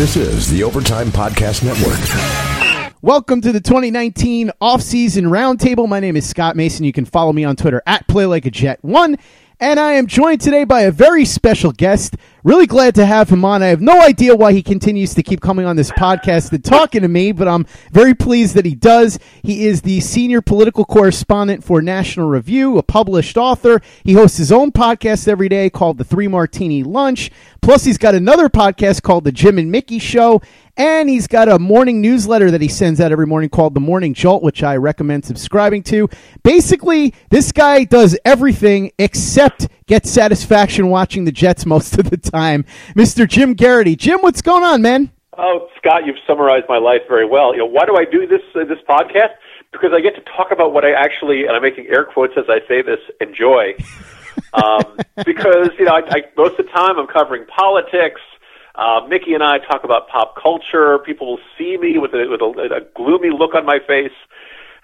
This is the Overtime Podcast Network. Welcome to the 2019 offseason roundtable. My name is Scott Mason. You can follow me on Twitter at PlayLikeAJet1. And I am joined today by a very special guest. Really glad to have him on. I have no idea why he continues to keep coming on this podcast and talking to me, but I'm very pleased that he does. He is the senior political correspondent for National Review, a published author. He hosts his own podcast every day called The Three Martini Lunch. Plus, he's got another podcast called The Jim and Mickey Show. And he's got a morning newsletter that he sends out every morning called The Morning Jolt, which I recommend subscribing to. Basically, this guy does everything except get satisfaction watching the Jets most of the time. Mr. Jim Geraghty. Jim, what's going on, man? Oh, Scott, you've summarized my life very well. You know, why do I do this uh, this podcast? Because I get to talk about what I actually, and I'm making air quotes as I say this, enjoy. um, because you know, I, I, most of the time I'm covering politics. Uh, Mickey and I talk about pop culture. People will see me with a, with a, a gloomy look on my face.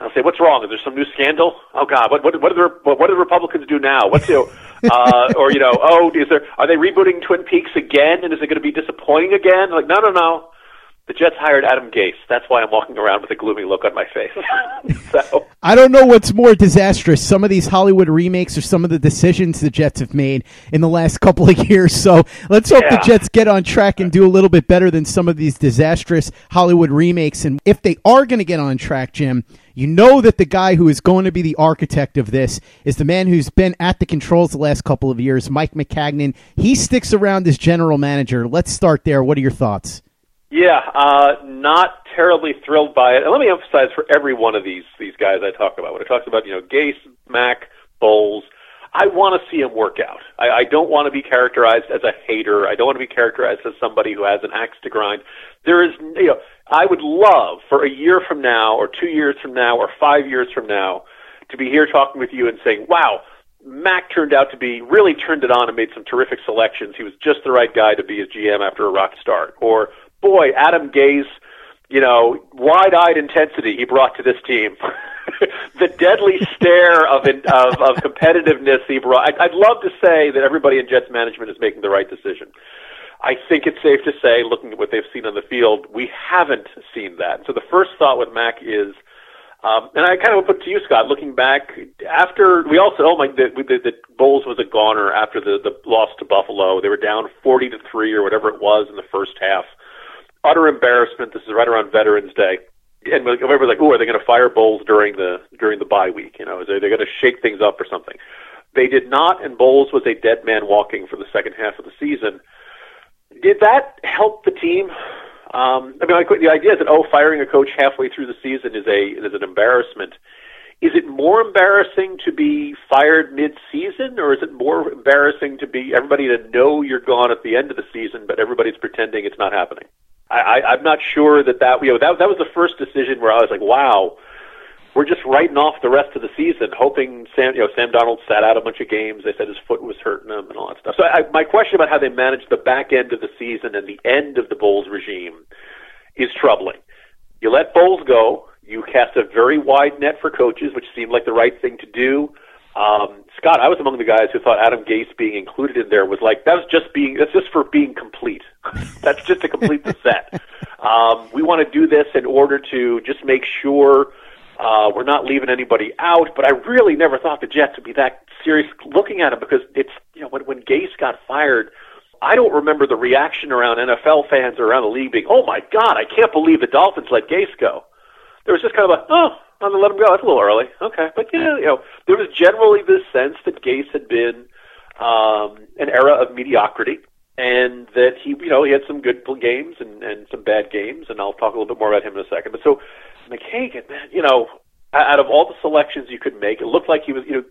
I'll say, "What's wrong? Is there some new scandal? Oh God, what what what do the what do the Republicans do now? What's you know, uh, or you know, oh, is there are they rebooting Twin Peaks again? And is it going to be disappointing again? Like, no, no, no. The Jets hired Adam Gase. That's why I'm walking around with a gloomy look on my face. so I don't know what's more disastrous, some of these Hollywood remakes or some of the decisions the Jets have made in the last couple of years. So let's hope Yeah. the Jets get on track and do a little bit better than some of these disastrous Hollywood remakes. And if they are going to get on track, Jim, you know that the guy who is going to be the architect of this is the man who's been at the controls the last couple of years, Mike Maccagnan. He sticks around as general manager. Let's start there. What are your thoughts? Yeah, uh, not terribly thrilled by it. And let me emphasize for every one of these these guys I talk about, when it talks about you know Gase, Mac, Bowles, I want to see him work out. I, I don't want to be characterized as a hater. I don't want to be characterized as somebody who has an axe to grind. There is, you know, I would love for a year from now, or two years from now, or five years from now, to be here talking with you and saying, "Wow, Mac turned out to be really turned it on and made some terrific selections. He was just the right guy to be his GM after a rocky start." Or, boy, Adam Gase, you know, wide-eyed intensity he brought to this team. the deadly stare of, of of competitiveness he brought. I'd, I'd love to say that everybody in Jets management is making the right decision. I think it's safe to say, looking at what they've seen on the field, we haven't seen that. So the first thought with Mac is, um, and I kind of put to you, Scott, looking back after we all said, oh my, the, the, the Bowles was a goner after the the loss to Buffalo. They were down forty to three or whatever it was in the first half. Utter embarrassment. This is right around Veterans Day. And everybody's like, "Oh, are they going to fire Bowles during the during the bye week? You know, is they they're going to shake things up or something?" They did not, and Bowles was a dead man walking for the second half of the season. Did that help the team? Um, I mean, like, the idea is that oh, firing a coach halfway through the season is a is an embarrassment. Is it more embarrassing to be fired mid-season, or is it more embarrassing to be everybody to know you're gone at the end of the season, but everybody's pretending it's not happening? I, I, I'm not sure that that you know that that was the first decision where I was like, wow, we're just writing off the rest of the season, hoping Sam, you know, Sam Darnold sat out a bunch of games. They said his foot was hurting him and all that stuff. So I, my question about how they managed the back end of the season and the end of the Bowles regime is troubling. You let Bowles go. You cast a very wide net for coaches, which seemed like the right thing to do. Um, Scott, I was among the guys who thought Adam Gase being included in there was like that was just being that's just for being complete. that's just to complete the set. Um, we want to do this in order to just make sure uh, we're not leaving anybody out. But I really never thought the Jets would be that serious looking at him because it's you know when when Gase got fired. I don't remember the reaction around NFL fans or around the league being, "Oh my God, I can't believe the Dolphins let Gase go." There was just kind of a, "Oh, I'm gonna let him go. That's a little early. Okay, but yeah, you know, there was generally this sense that Gase had been um, an era of mediocrity, and that he, you know, he had some good games and and some bad games, and I'll talk a little bit more about him in a second. But so Maccagnan, man, you know, out of all the selections you could make, it looked like he was, you know,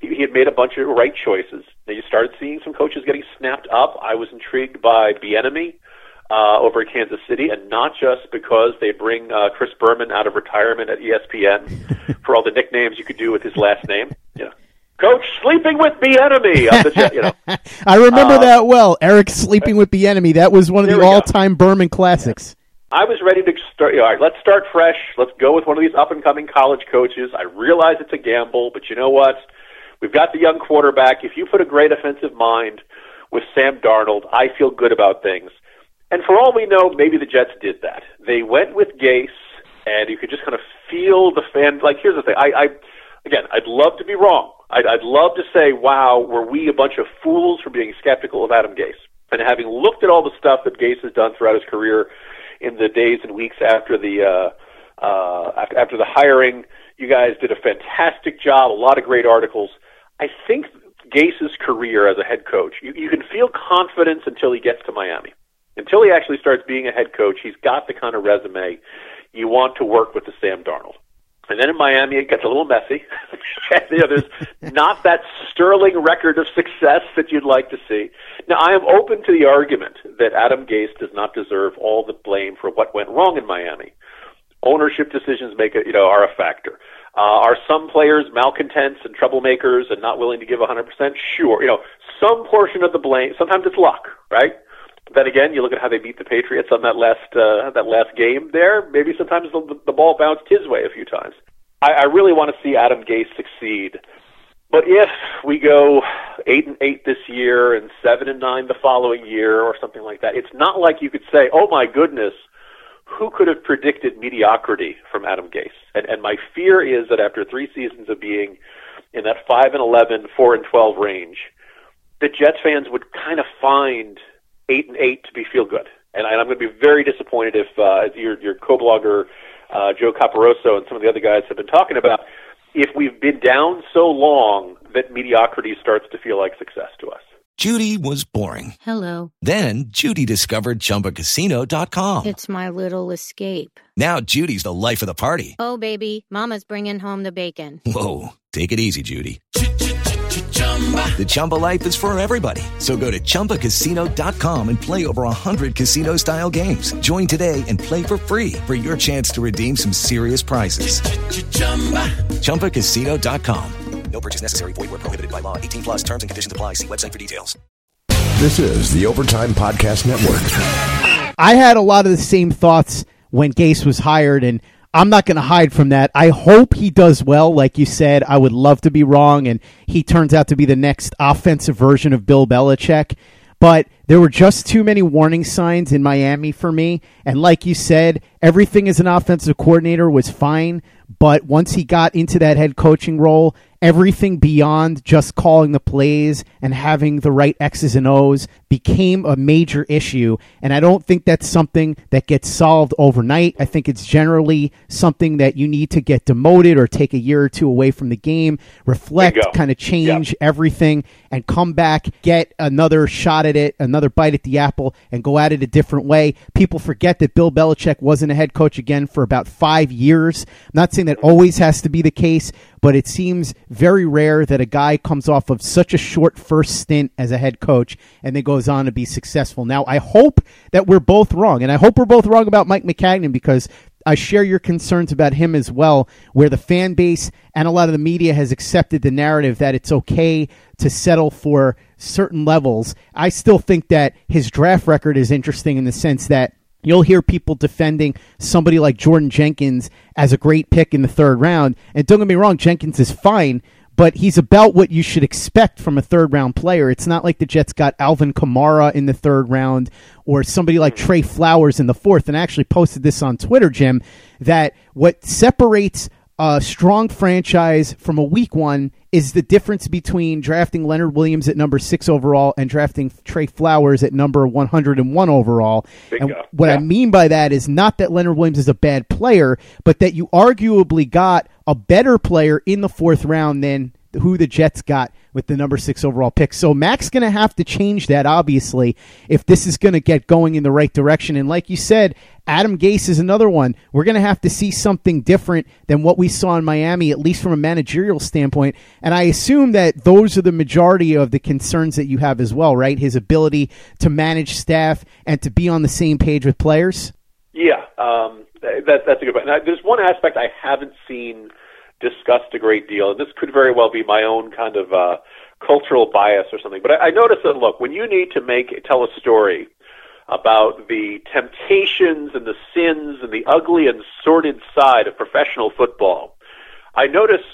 he had made a bunch of right choices. Now you started seeing some coaches getting snapped up. I was intrigued by Bieniemy uh, over at Kansas City, and not just because they bring uh, Chris Berman out of retirement at ESPN for all the nicknames you could do with his last name. Yeah. Coach sleeping with the enemy. The, you know. I remember Uh, that well. Eric sleeping with the enemy. That was one of the all-time Berman classics. I was ready to start. You know, all right, let's start fresh. Let's go with one of these up and coming college coaches. I realize it's a gamble, but you know what? We've got the young quarterback. If you put a great offensive mind with Sam Darnold, I feel good about things. And for all we know, maybe the Jets did that. They went with Gase, and you could just kind of feel the fan. Like, here's the thing. I, I again, I'd love to be wrong. I'd, I'd love to say, wow, were we a bunch of fools for being skeptical of Adam Gase? And having looked at all the stuff that Gase has done throughout his career in the days and weeks after the uh, uh, after, the hiring, you guys did a fantastic job. A lot of great articles. I think Gase's career as a head coach, you, you can feel confidence until he gets to Miami. Until he actually starts being a head coach, he's got the kind of resume you want to work with the Sam Darnold. And then in Miami, it gets a little messy. you know, there's not that sterling record of success that you'd like to see. Now, I am open to the argument that Adam Gase does not deserve all the blame for what went wrong in Miami. Ownership decisions make it, you know, are a factor. Uh, are some players malcontents and troublemakers and not willing to give 100%? Sure. You know, some portion of the blame. Sometimes it's luck, right? Then again, you look at how they beat the Patriots on that last uh, that last game. There, maybe sometimes the, the ball bounced his way a few times. I, I really want to see Adam Gase succeed. But if we go eight and eight this year and seven and nine the following year or something like that, it's not like you could say, "Oh my goodness, who could have predicted mediocrity from Adam Gase?" And, and my fear is that after three seasons of being in that five and eleven, four and twelve range, the Jets fans would kind of find eight and eight to be feel good. And, and I'm going to be very disappointed if uh, your your co-blogger uh, Joe Caparoso and some of the other guys have been talking about if we've been down so long that mediocrity starts to feel like success to us. Judy was boring. Hello. Then Judy discovered ChumbaCasino.com. It's my little escape. Now Judy's the life of the party. Oh, baby, Mama's bringing home the bacon. Whoa, take it easy, Judy. The Chumba life is for everybody. So go to ChumbaCasino.com and play over 100 casino-style games. Join today and play for free for your chance to redeem some serious prizes. ChumbaCasino.com. No purchase necessary. Void where prohibited by law. 18 plus terms and conditions apply. See website for details. This is the Overtime Podcast Network. I had a lot of the same thoughts when Gase was hired, and I'm not going to hide from that. I hope he does well. Like you said, I would love to be wrong, and he turns out to be the next offensive version of Bill Belichick. But there were just too many warning signs in Miami for me. And like you said, everything as an offensive coordinator was fine. But once he got into that head coaching role, everything beyond just calling the plays and having the right X's and O's became a major issue. And I don't think that's something that gets solved overnight. I think it's generally something that you need to get demoted or take a year or two away from the game, reflect, kind of change everything, and come back, get another shot at it, another bite at the apple, and go at it a different way. People forget that Bill Belichick wasn't a head coach again for about five years. I'm not saying that always has to be the case, but it seems very rare that a guy comes off of such a short first stint as a head coach and then goes on to be successful. Now, I hope that we're both wrong, and I hope we're both wrong about Mike Maccagnan because I share your concerns about him as well, where the fan base and a lot of the media has accepted the narrative that it's okay to settle for certain levels. I still think that his draft record is interesting in the sense that You'll hear people defending somebody like Jordan Jenkins as a great pick in the third round. And don't get me wrong, Jenkins is fine, but he's about what you should expect from a third round player. It's not like the Jets got Alvin Kamara in the third round or somebody like hmm. Trey Flowers in the fourth. And I actually posted this on Twitter, Jim, that what separates a strong franchise from a weak one is the difference between drafting Leonard Williams at number six overall and drafting Trey Flowers at number 101 overall. Bingo. And what I mean by that is not that Leonard Williams is a bad player, but that you arguably got a better player in the fourth round than who the Jets got with the number six overall pick. So Mac's going to have to change that, obviously, if this is going to get going in the right direction. And like you said, Adam Gase is another one. We're going to have to see something different than what we saw in Miami, at least from a managerial standpoint. And I assume that those are the majority of the concerns that you have as well, right? His ability to manage staff and to be on the same page with players. Yeah, um, that, that's a good point. Now, there's one aspect I haven't seen discussed a great deal, and this could very well be my own kind of uh, cultural bias or something. But I, I noticed that look, when you need to make tell a story about the temptations and the sins and the ugly and sordid side of professional football, I notice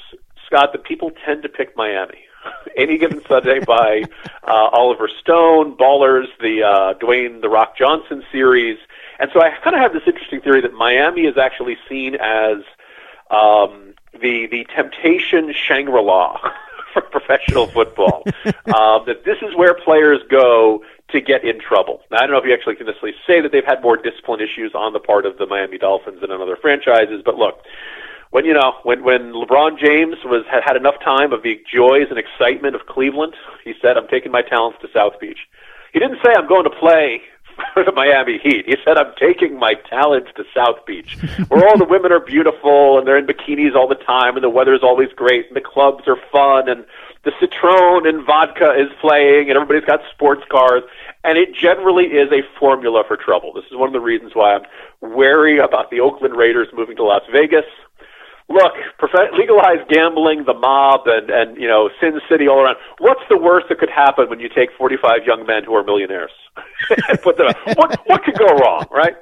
Scott that people tend to pick Miami. Any given Sunday by uh, Oliver Stone, Ballers, the uh, Dwayne the Rock Johnson series, and so I kind of have this interesting theory that Miami is actually seen as um, the the temptation Shangri-La for professional football. um, that this is where players go to get in trouble. Now, I don't know if you actually can necessarily say that they've had more discipline issues on the part of the Miami Dolphins than other franchises, but look, when you know when when LeBron James was had, had enough time of the joys and excitement of Cleveland, he said, "I'm taking my talents to South Beach." He didn't say, "I'm going to play." For the Miami Heat, he said, "I'm taking my talents to South Beach, where all the women are beautiful and they're in bikinis all the time, and the weather is always great, and the clubs are fun, and the Citron and vodka is playing, and everybody's got sports cars, and it generally is a formula for trouble. This is one of the reasons why I'm wary about the Oakland Raiders moving to Las Vegas. Look, legalize gambling, the mob, and and you know Sin City all around. What's the worst that could happen when you take 45 young men who are millionaires and put them? What what could go wrong, right?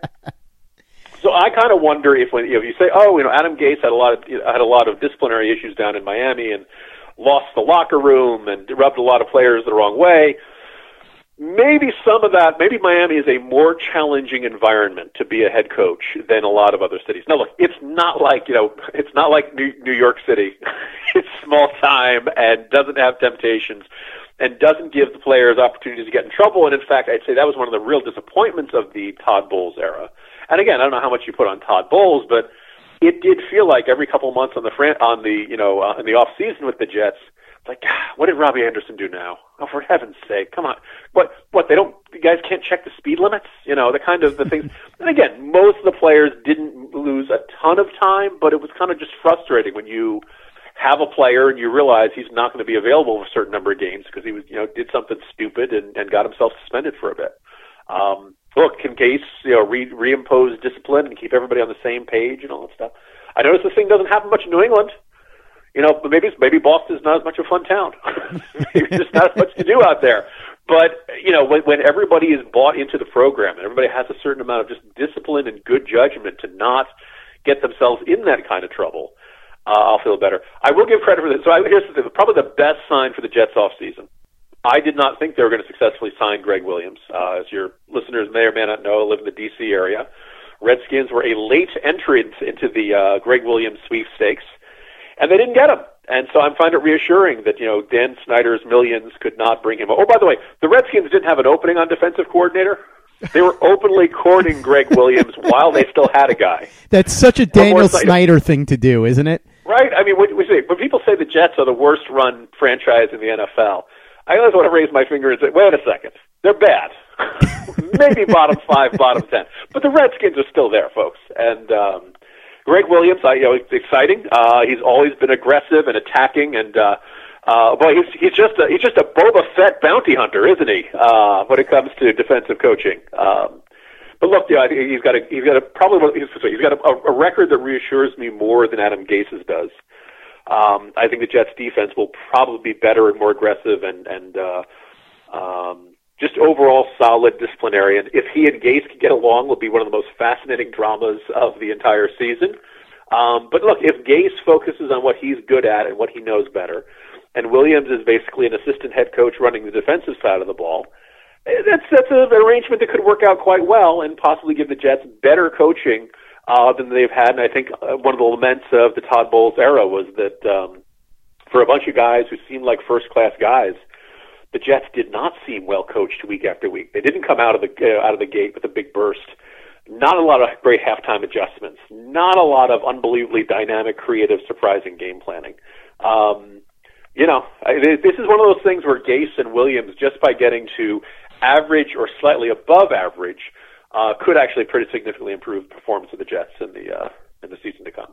So I kind of wonder if when if you say, oh, you know, Adam Gase had a lot of had a lot of disciplinary issues down in Miami and lost the locker room and rubbed a lot of players the wrong way. Maybe some of that, maybe Miami is a more challenging environment to be a head coach than a lot of other cities. Now, look, it's not like you know, it's not like New, New York City. it's small time and doesn't have temptations and doesn't give the players opportunities to get in trouble. And in fact, I'd say that was one of the real disappointments of the Todd Bowles era. And again, I don't know how much you put on Todd Bowles, but it did feel like every couple of months on the fran- on the you know uh, in the off season with the Jets, it's like "Ah, what did Robbie Anderson do now? Oh, for heaven's sake, come on! What what they don't you guys can't check the speed limits? You know the kind of the things. And again, most of the players didn't lose a ton of time, but it was kind of just frustrating when you have a player and you realize he's not going to be available for a certain number of games because he was you know did something stupid and, and got himself suspended for a bit. Um, look, can Gase you know re- reimpose discipline and keep everybody on the same page and all that stuff? I notice this thing doesn't happen much in New England. You know, maybe maybe Boston's not as much a fun town. maybe there's not as much to do out there. But you know, when, when everybody is bought into the program and everybody has a certain amount of just discipline and good judgment to not get themselves in that kind of trouble, uh, I'll feel better. I will give credit for this. So I, here's the probably the best sign for the Jets off season. I did not think they were going to successfully sign Gregg Williams. Uh, as your listeners may or may not know, I live in the D.C. area. Redskins were a late entrant into the uh, Gregg Williams sweepstakes, and they didn't get him. And so I find it reassuring that you know Dan Snyder's millions could not bring him. Oh, by the way, the Redskins didn't have an opening on defensive coordinator. They were openly courting Gregg Williams while they still had a guy. That's such a Daniel Snyder thing to do, isn't it? Right? I mean, when, when when people say the Jets are the worst run franchise in the NFL, I always want to raise my finger and say, wait a second, they're bad. Maybe bottom five, bottom ten, but the Redskins are still there, folks. And um, Gregg Williams, I, you know, it's exciting. Uh, he's always been aggressive and attacking, and uh, uh, boy, he's he's just a, he's just a Boba Fett bounty hunter, isn't he? Uh, when it comes to defensive coaching. Um, But look, yeah, I think he's got a he's got a probably he's, he's got a, a record that reassures me more than Adam Gase's does. Um, I think the Jets' defense will probably be better and more aggressive and and uh, um, just overall solid disciplinarian. If he and Gase can get along, will be one of the most fascinating dramas of the entire season. Um, but look, if Gase focuses on what he's good at and what he knows better, and Williams is basically an assistant head coach running the defensive side of the ball, eh, that's that's an arrangement that could work out quite well and possibly give the Jets better coaching uh, than they've had. And I think uh, one of the laments of the Todd Bowles era was that um, for a bunch of guys who seemed like first class guys, the Jets did not seem well coached week after week. They didn't come out of the uh, out of the gate with a big burst. Not a lot of great halftime adjustments. Not a lot of unbelievably dynamic, creative, surprising game planning. Um, you know, I, this is one of those things where Gase and Williams, just by getting to average or slightly above average, uh, could actually pretty significantly improve the performance of the Jets in the uh, in the season to come.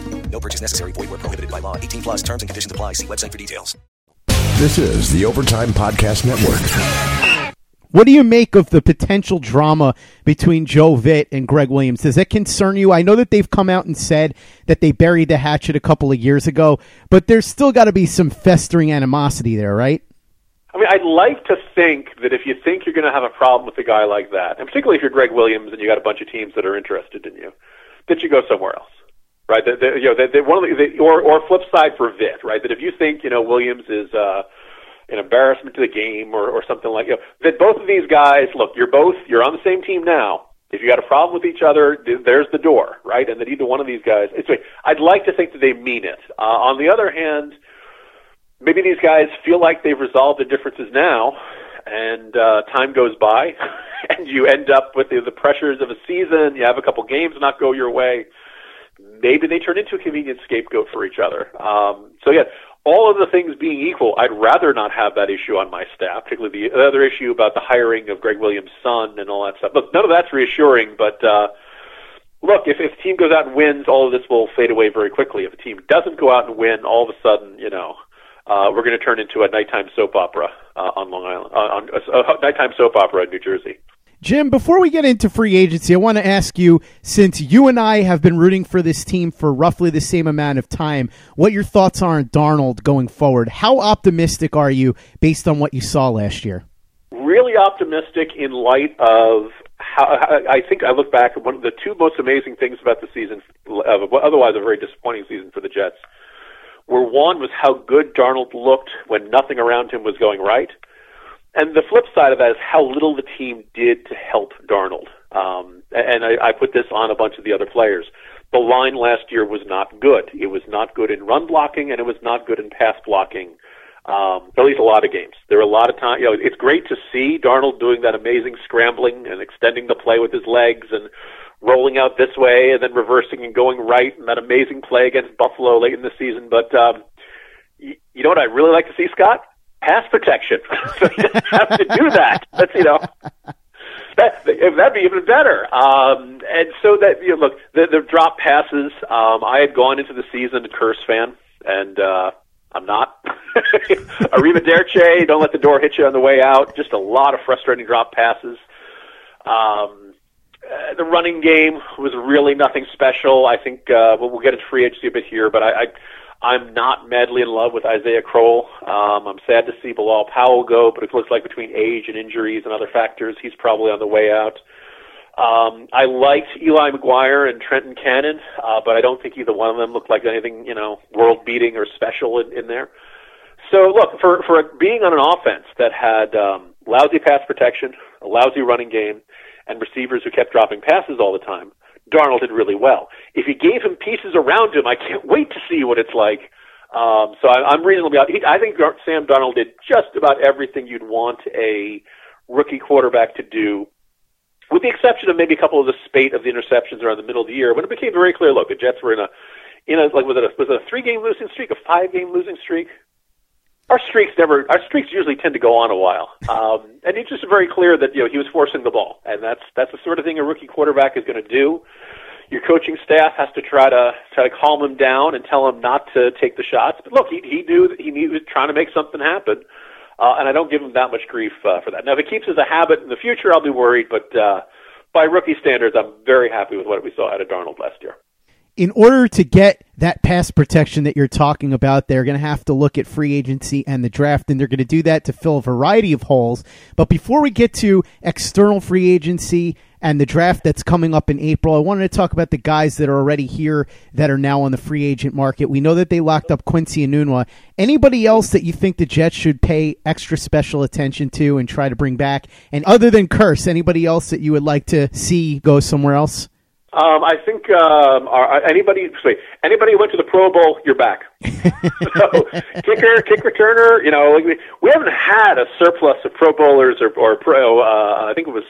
No purchase necessary. Void where prohibited by law. 18 plus terms and conditions apply. See website for details. This is the Overtime Podcast Network. What do you make of the potential drama between Joe Vitt and Gregg Williams? Does that concern you? I know that they've come out and said that they buried the hatchet a couple of years ago, but there's still got to be some festering animosity there, right? I mean, I'd like to think that if you think you're going to have a problem with a guy like that, and particularly if you're Gregg Williams and you got a bunch of teams that are interested in you, that you go somewhere else, right? That, that, you know, that, that one of the, the or or flip side for Vitt, right? That if you think you know Williams is uh, an embarrassment to the game or or something like you know, that both of these guys, look, you're both you're on the same team now. If you got a problem with each other, th- there's the door, right? And that either one of these guys, it's I'd like to think that they mean it. Uh, on the other hand maybe these guys feel like they've resolved the differences now, and uh, time goes by, and you end up with the, the pressures of a season. You have a couple games not go your way. Maybe they turn into a convenient scapegoat for each other. Um, so yeah, all of the things being equal, I'd rather not have that issue on my staff, particularly the other issue about the hiring of Gregg Williams' son and all that stuff. Look, none of that's reassuring, but. Uh, look, if, if a team goes out and wins, all of this will fade away very quickly. If a team doesn't go out and win, all of a sudden, you know, uh, we're going to turn into a nighttime soap opera uh, on Long Island, uh, on a, a nighttime soap opera in New Jersey. Jim, before we get into free agency, I want to ask you since you and I have been rooting for this team for roughly the same amount of time, what your thoughts are on Darnold going forward. How optimistic are you based on what you saw last year? Really optimistic in light of how I think I look back at one of the two most amazing things about the season, otherwise a very disappointing season for the Jets, were one was how good Darnold looked when nothing around him was going right, and the flip side of that is how little the team did to help Darnold. Um, and I, I put this on a bunch of the other players. The line last year was not good. It was not good in run blocking, and it was not good in pass blocking. Um, at least a lot of games. There are a lot of times. You know, it's great to see Darnold doing that amazing scrambling and extending the play with his legs and rolling out this way and then reversing and going right and that amazing play against Buffalo late in the season. But um, you, you know what I really like to see, Scott? Pass protection. have to do that. That's you know. That, that'd be even better. Um, and so that you know, look, the, the drop passes. Um, I had gone into the season a Kearse fan, and uh, I'm not. Arrivederci, don't let the door hit you on the way out. Just a lot of frustrating drop passes. Um, uh, the running game was really nothing special. I think uh, well, we'll get into free agency a bit here, but I, I I'm not madly in love with Isaiah Crowell. Um, I'm sad to see Bilal Powell go, but it looks like between age and injuries and other factors, he's probably on the way out. Um, I liked Eli McGuire and Trenton Cannon, uh, but I don't think either one of them looked like anything, you know, world beating or special in, in there. So look, for, for being on an offense that had, um, lousy pass protection, a lousy running game, and receivers who kept dropping passes all the time, Darnold did really well. If you gave him pieces around him, I can't wait to see what it's like. Um, so I, I'm reasonably. I think Sam Darnold did just about everything you'd want a rookie quarterback to do with the exception of maybe a couple of the spate of the interceptions around the middle of the year, when it became very clear, look, the Jets were in a, in a like was it a was it a three game losing streak, a five game losing streak? Our streaks never, our streaks usually tend to go on a while, um, and it's just very clear that you know he was forcing the ball, and that's that's the sort of thing a rookie quarterback is going to do. Your coaching staff has to try to try to calm him down and tell him not to take the shots. But look, he he knew that he, he was trying to make something happen. Uh, and I don't give him that much grief uh, for that. Now, if it keeps as a habit in the future, I'll be worried. But uh, by rookie standards, I'm very happy with what we saw out of Darnold last year. In order to get that pass protection that you're talking about, they're going to have to look at free agency and the draft, and they're going to do that to fill a variety of holes. But before we get to external free agency and the draft that's coming up in April. I wanted to talk about the guys that are already here that are now on the free agent market. We know that they locked up Quincy and Enunwa. Anybody else that you think the Jets should pay extra special attention to and try to bring back? And other than Kearse, anybody else that you would like to see go somewhere else? Um, I think um, are, anybody sorry, anybody who went to the Pro Bowl, you're back. so kicker, kick returner, you know, like we, we haven't had a surplus of Pro Bowlers or, or pro. Uh, I think it was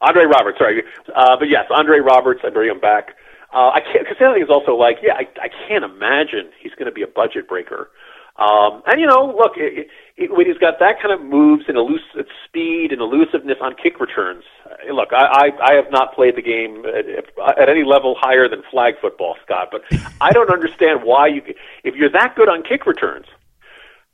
Andre Roberts, sorry. Uh, but yes, Andre Roberts, I bring him back. Uh, I can't, because the other thing is also like, yeah, I, I can't imagine he's going to be a budget breaker. Um, and you know, look, it, it, when he's got that kind of moves and elus- speed and elusiveness on kick returns, uh, look, I, I, I have not played the game at, at any level higher than flag football, Scott, but I don't understand why you, if you're that good on kick returns,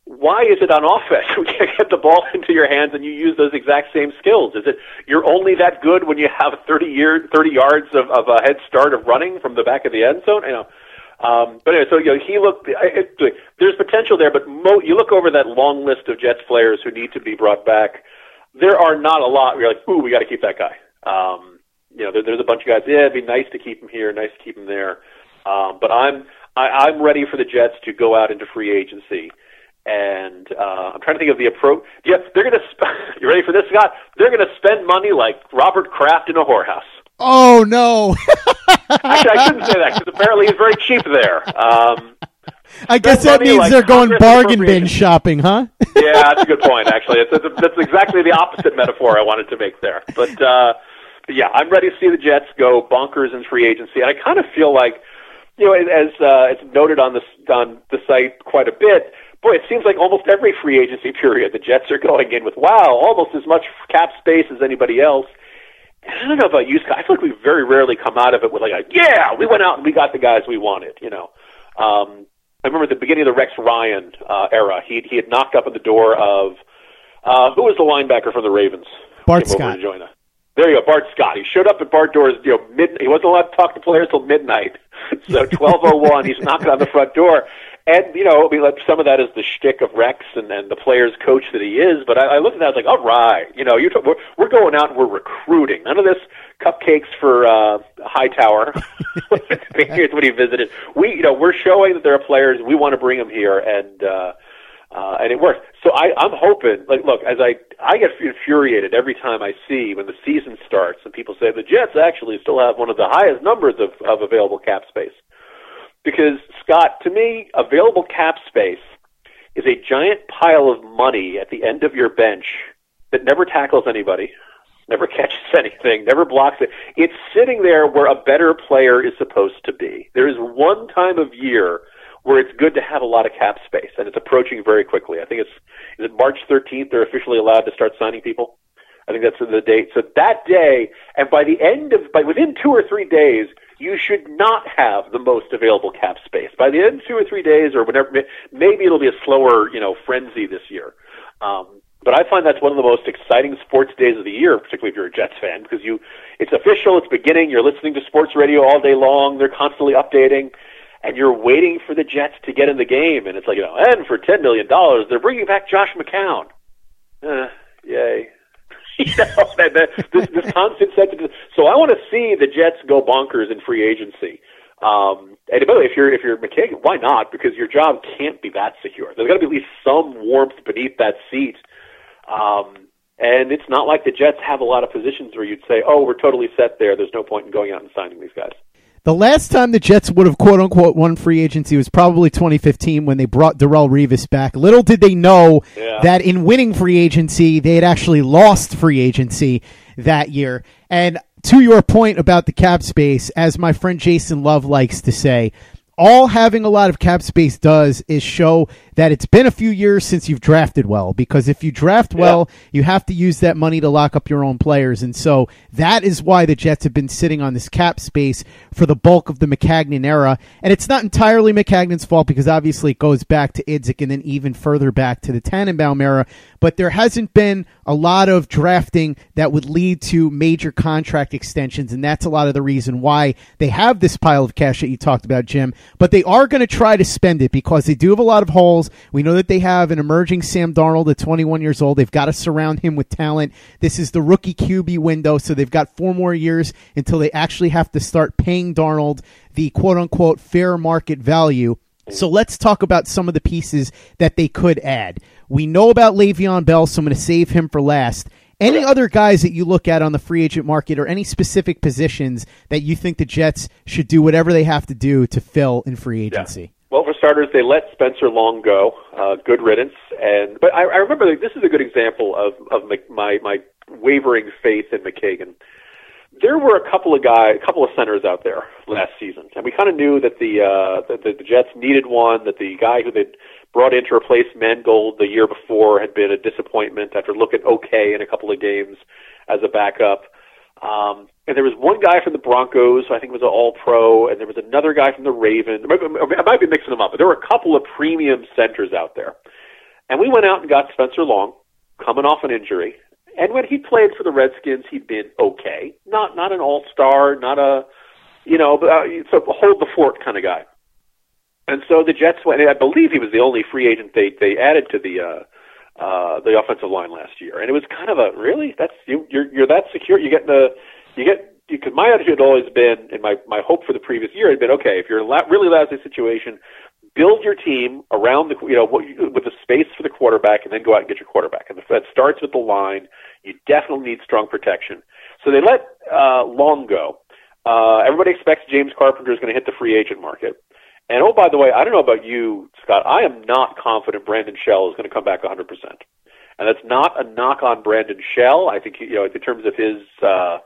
why is it on offense when you get the ball into your hands and you use those exact same skills? Is it you're only that good when you have 30 year 30 yards of, of a head start of running from the back of the end zone? You know, um, but anyway, so you know, he looked. It, it, there's potential there, but mo, you look over that long list of Jets players who need to be brought back. There are not a lot. You're like, ooh, we got to keep that guy. Um, you know, there, there's a bunch of guys. Yeah, it'd be nice to keep him here, nice to keep him there. Um, but I'm I, I'm ready for the Jets to go out into free agency and uh, I'm trying to think of the approach. Yeah, they're going to. Sp- you ready for this, Scott? They're going to spend money like Robert Kraft in a whorehouse. Oh no! Actually, I shouldn't say that because apparently he's very cheap there. Um, I guess that means like they're going Congress bargain bin shopping, huh? yeah, that's a good point. Actually, it's, it's, that's exactly the opposite metaphor I wanted to make there. But uh, yeah, I'm ready to see the Jets go bonkers in free agency, and I kind of feel like, you know, as uh, it's noted on the on the site quite a bit boy, it seems like almost every free agency period the Jets are going in with wow, almost as much cap space as anybody else. I don't know about you, Scott. I feel like we very rarely come out of it with like a yeah, we went out and we got the guys we wanted. You know, um, I remember at the beginning of the Rex Ryan uh, era, he he had knocked up at the door of uh, who was the linebacker from the Ravens? Bart Came over Scott. to join us. There you go, Bart Scott. He showed up at Bart doors, you know, mid. He wasn't allowed to talk to players till midnight. So twelve oh one, he's knocking on the front door, and you know, I mean, like some of that is the shtick of Rex and, and the player's coach that he is. But I, I looked at that, was like, all right, you know, you're t- we're, we're going out and we're recruiting. None of this cupcakes for uh, Hightower. Here's what he visited. We, you know, we're showing that there are players. We want to bring them here, and. uh uh, and it works. So I, I'm hoping, like, look, as I, I get infuriated every time I see when the season starts and people say the Jets actually still have one of the highest numbers of, of available cap space. Because Scott, to me, available cap space is a giant pile of money at the end of your bench that never tackles anybody, never catches anything, never blocks it. It's sitting there where a better player is supposed to be. There is one time of year where it's good to have a lot of cap space, and it's approaching very quickly. I think it's is it March 13th they're officially allowed to start signing people. I think that's the date. So that day, and by the end of by within two or three days, you should not have the most available cap space. By the end two or three days, or whatever, maybe it'll be a slower, you know, frenzy this year. Um, but I find that's one of the most exciting sports days of the year, particularly if you're a Jets fan, because you, it's official, it's beginning. You're listening to sports radio all day long. They're constantly updating, and you're waiting for the Jets to get in the game. And it's like, you know, and for ten million dollars, they're bringing back Josh McCown. Uh, yay. you know, that, that, this, this constant sense of, so I want to see the Jets go bonkers in free agency. Um, and by the way, if you're if you're Maccagnan, why not? Because your job can't be that secure. There's got to be at least some warmth beneath that seat. Um, and it's not like the Jets have a lot of positions where you'd say, "Oh, we're totally set there. There's no point in going out and signing these guys." The last time the Jets would have quote unquote won free agency was probably 2015 when they brought Darrelle Revis back. Little did they know Yeah. that in winning free agency, they had actually lost free agency. that year. And to your point about the cap space, as my friend Jason Love likes to say, all having a lot of cap space does is show that it's been a few years since you've drafted well because if you draft well you have to use that money to lock up your own players. And so that is why the Jets have been sitting on this cap space for the bulk of the Maccagnan era. And it's not entirely Maccagnan's fault because obviously it goes back to Idzik and then even further back to the Tannenbaum era. But there hasn't been a lot of drafting that would lead to major contract extensions. And that's a lot of the reason why they have this pile of cash that you talked about Jim. But they are going to try to spend it because they do have a lot of holes we know that they have an emerging Sam Darnold at 21 years old. They've got to surround him with talent. This is the rookie QB window, so they've got four more years until they actually have to start paying Darnold the quote unquote fair market value. So let's talk about some of the pieces that they could add. We know about Le'Veon Bell, so I'm going to save him for last. Any other guys that you look at on the free agent market or any specific positions that you think the Jets should do whatever they have to do to fill in free agency? Well, for starters, they let Spencer Long go. Uh, good riddance. And but I, I remember like, this is a good example of of my my wavering faith in Maccagnan. There were a couple of guys, a couple of centers out there last season, and we kind of knew that the uh, that the, the Jets needed one. That the guy who they brought in to replace Mangold the year before had been a disappointment after looking okay in a couple of games as a backup. Um, and there was one guy from the Broncos, I think was an All Pro, and there was another guy from the Ravens. I might be mixing them up, but there were a couple of premium centers out there. And we went out and got Spencer Long, coming off an injury. And when he played for the Redskins, he'd been okay. Not not an All Star, not a you know, but, uh, so hold the fort kind of guy. And so the Jets went. I believe he was the only free agent they they added to the. uh uh, the offensive line last year, and it was kind of a really that's you you're you're that secure. You get the you get because my attitude had always been, and my my hope for the previous year had been, okay, if you're in a really lousy situation, build your team around the you know what you, with the space for the quarterback, and then go out and get your quarterback. And that starts with the line. You definitely need strong protection. So they let uh, Long go. Uh, everybody expects James Carpenter is going to hit the free agent market. And oh, by the way, I don't know about you, Scott. I am not confident Brandon Shell is going to come back 100%. And that's not a knock on Brandon Shell. I think you know, in terms of his uh,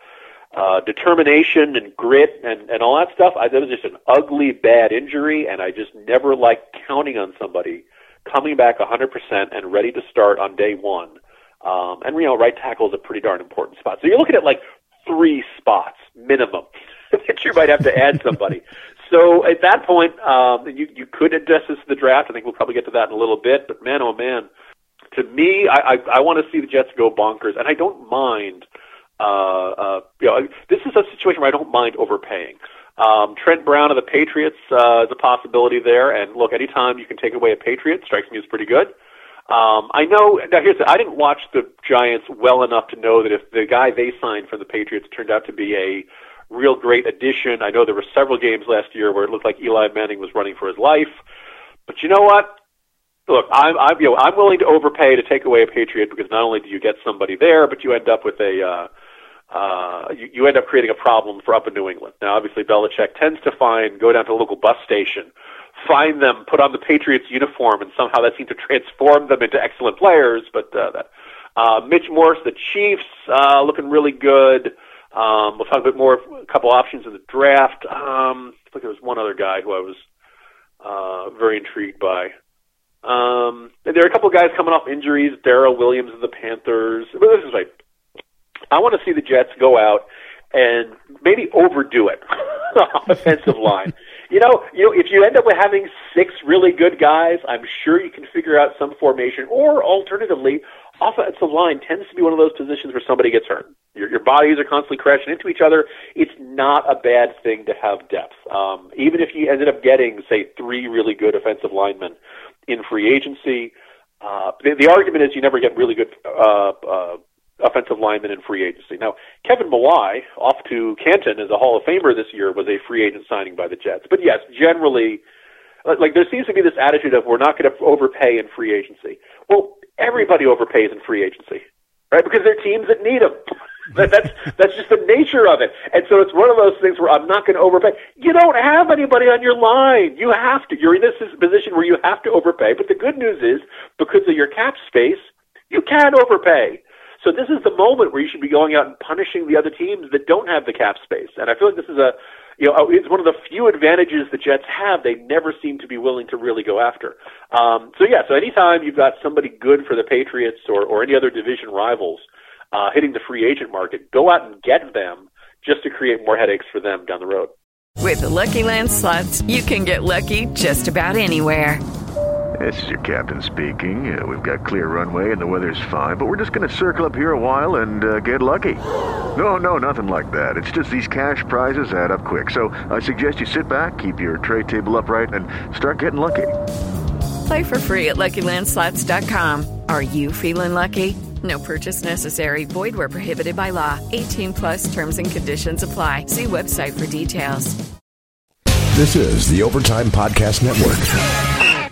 uh, determination and grit and, and all that stuff. I, that was just an ugly, bad injury, and I just never liked counting on somebody coming back 100% and ready to start on day one. Um, and, you know, right tackle is a pretty darn important spot. So you're looking at like three spots minimum that you might have to add somebody. So at that point, um, you, you could address this in the draft. I think we'll probably get to that in a little bit. But man, oh man, to me, I, I, I want to see the Jets go bonkers, and I don't mind – uh, uh, you know, this is a situation where I don't mind overpaying. Um, Trent Brown of the Patriots uh, is a possibility there, and look, anytime you can take away a Patriot strikes me as pretty good. Um, I know. Now, here's the, I didn't watch the Giants well enough to know that if the guy they signed from the Patriots turned out to be a real great addition. I know there were several games last year where it looked like Eli Manning was running for his life. But you know what? Look, I'm I'm you know I'm willing to overpay to take away a Patriot because not only do you get somebody there, but you end up with a uh, uh, you, you end up creating a problem for up in New England. Now, obviously, Belichick tends to find, go down to a local bus station, find them, put on the Patriots uniform, and somehow that seems to transform them into excellent players. But uh, that, uh, Mitch Morse, the Chiefs, uh, looking really good. Um, we'll talk a bit more, a couple options in the draft. Um, I think there was one other guy who I was uh, very intrigued by. Um, there are a couple of guys coming off injuries. Daryl Williams of the Panthers. But this is like I want to see the Jets go out and maybe overdo it offensive line. You know, you know, if you end up with having six really good guys, I'm sure you can figure out some formation. Or alternatively, offensive line tends to be one of those positions where somebody gets hurt. Your, your bodies are constantly crashing into each other. It's not a bad thing to have depth. Um, even if you ended up getting, say, three really good offensive linemen in free agency, uh, the, the argument is you never get really good uh, uh, offensive linemen in free agency. Now, Kevin Mawae, off to Canton as a Hall of Famer this year, was a free agent signing by the Jets. But yes, generally, like there seems to be this attitude of we're not going to overpay in free agency. Well, everybody overpays in free agency, right? Because they're teams that need them. That's that's just the nature of it. And so it's one of those things where I'm not going to overpay. You don't have anybody on your line. You have to. You're in this position where you have to overpay. But the good news is, because of your cap space, you can overpay. So this is the moment where you should be going out and punishing the other teams that don't have the cap space. And I feel like this is a, you know, it's one of the few advantages the Jets have. They never seem to be willing to really go after. Um, so yeah, so anytime you've got somebody good for the Patriots or, or any other division rivals hitting the free agent market, go out and get them just to create more headaches for them down the road. With the Lucky Land slots, you can get lucky just about anywhere. This is your captain speaking. Uh, we've got clear runway and the weather's fine, but we're just going to circle up here a while and uh, get lucky. No, no, nothing like that. It's just these cash prizes add up quick. So I suggest you sit back, keep your tray table upright, and start getting lucky. Play for free at LuckyLandSlots.com. Are you feeling lucky? No purchase necessary. Void where prohibited by law. 18 plus terms and conditions apply. See website for details. This is the Overtime Podcast Network.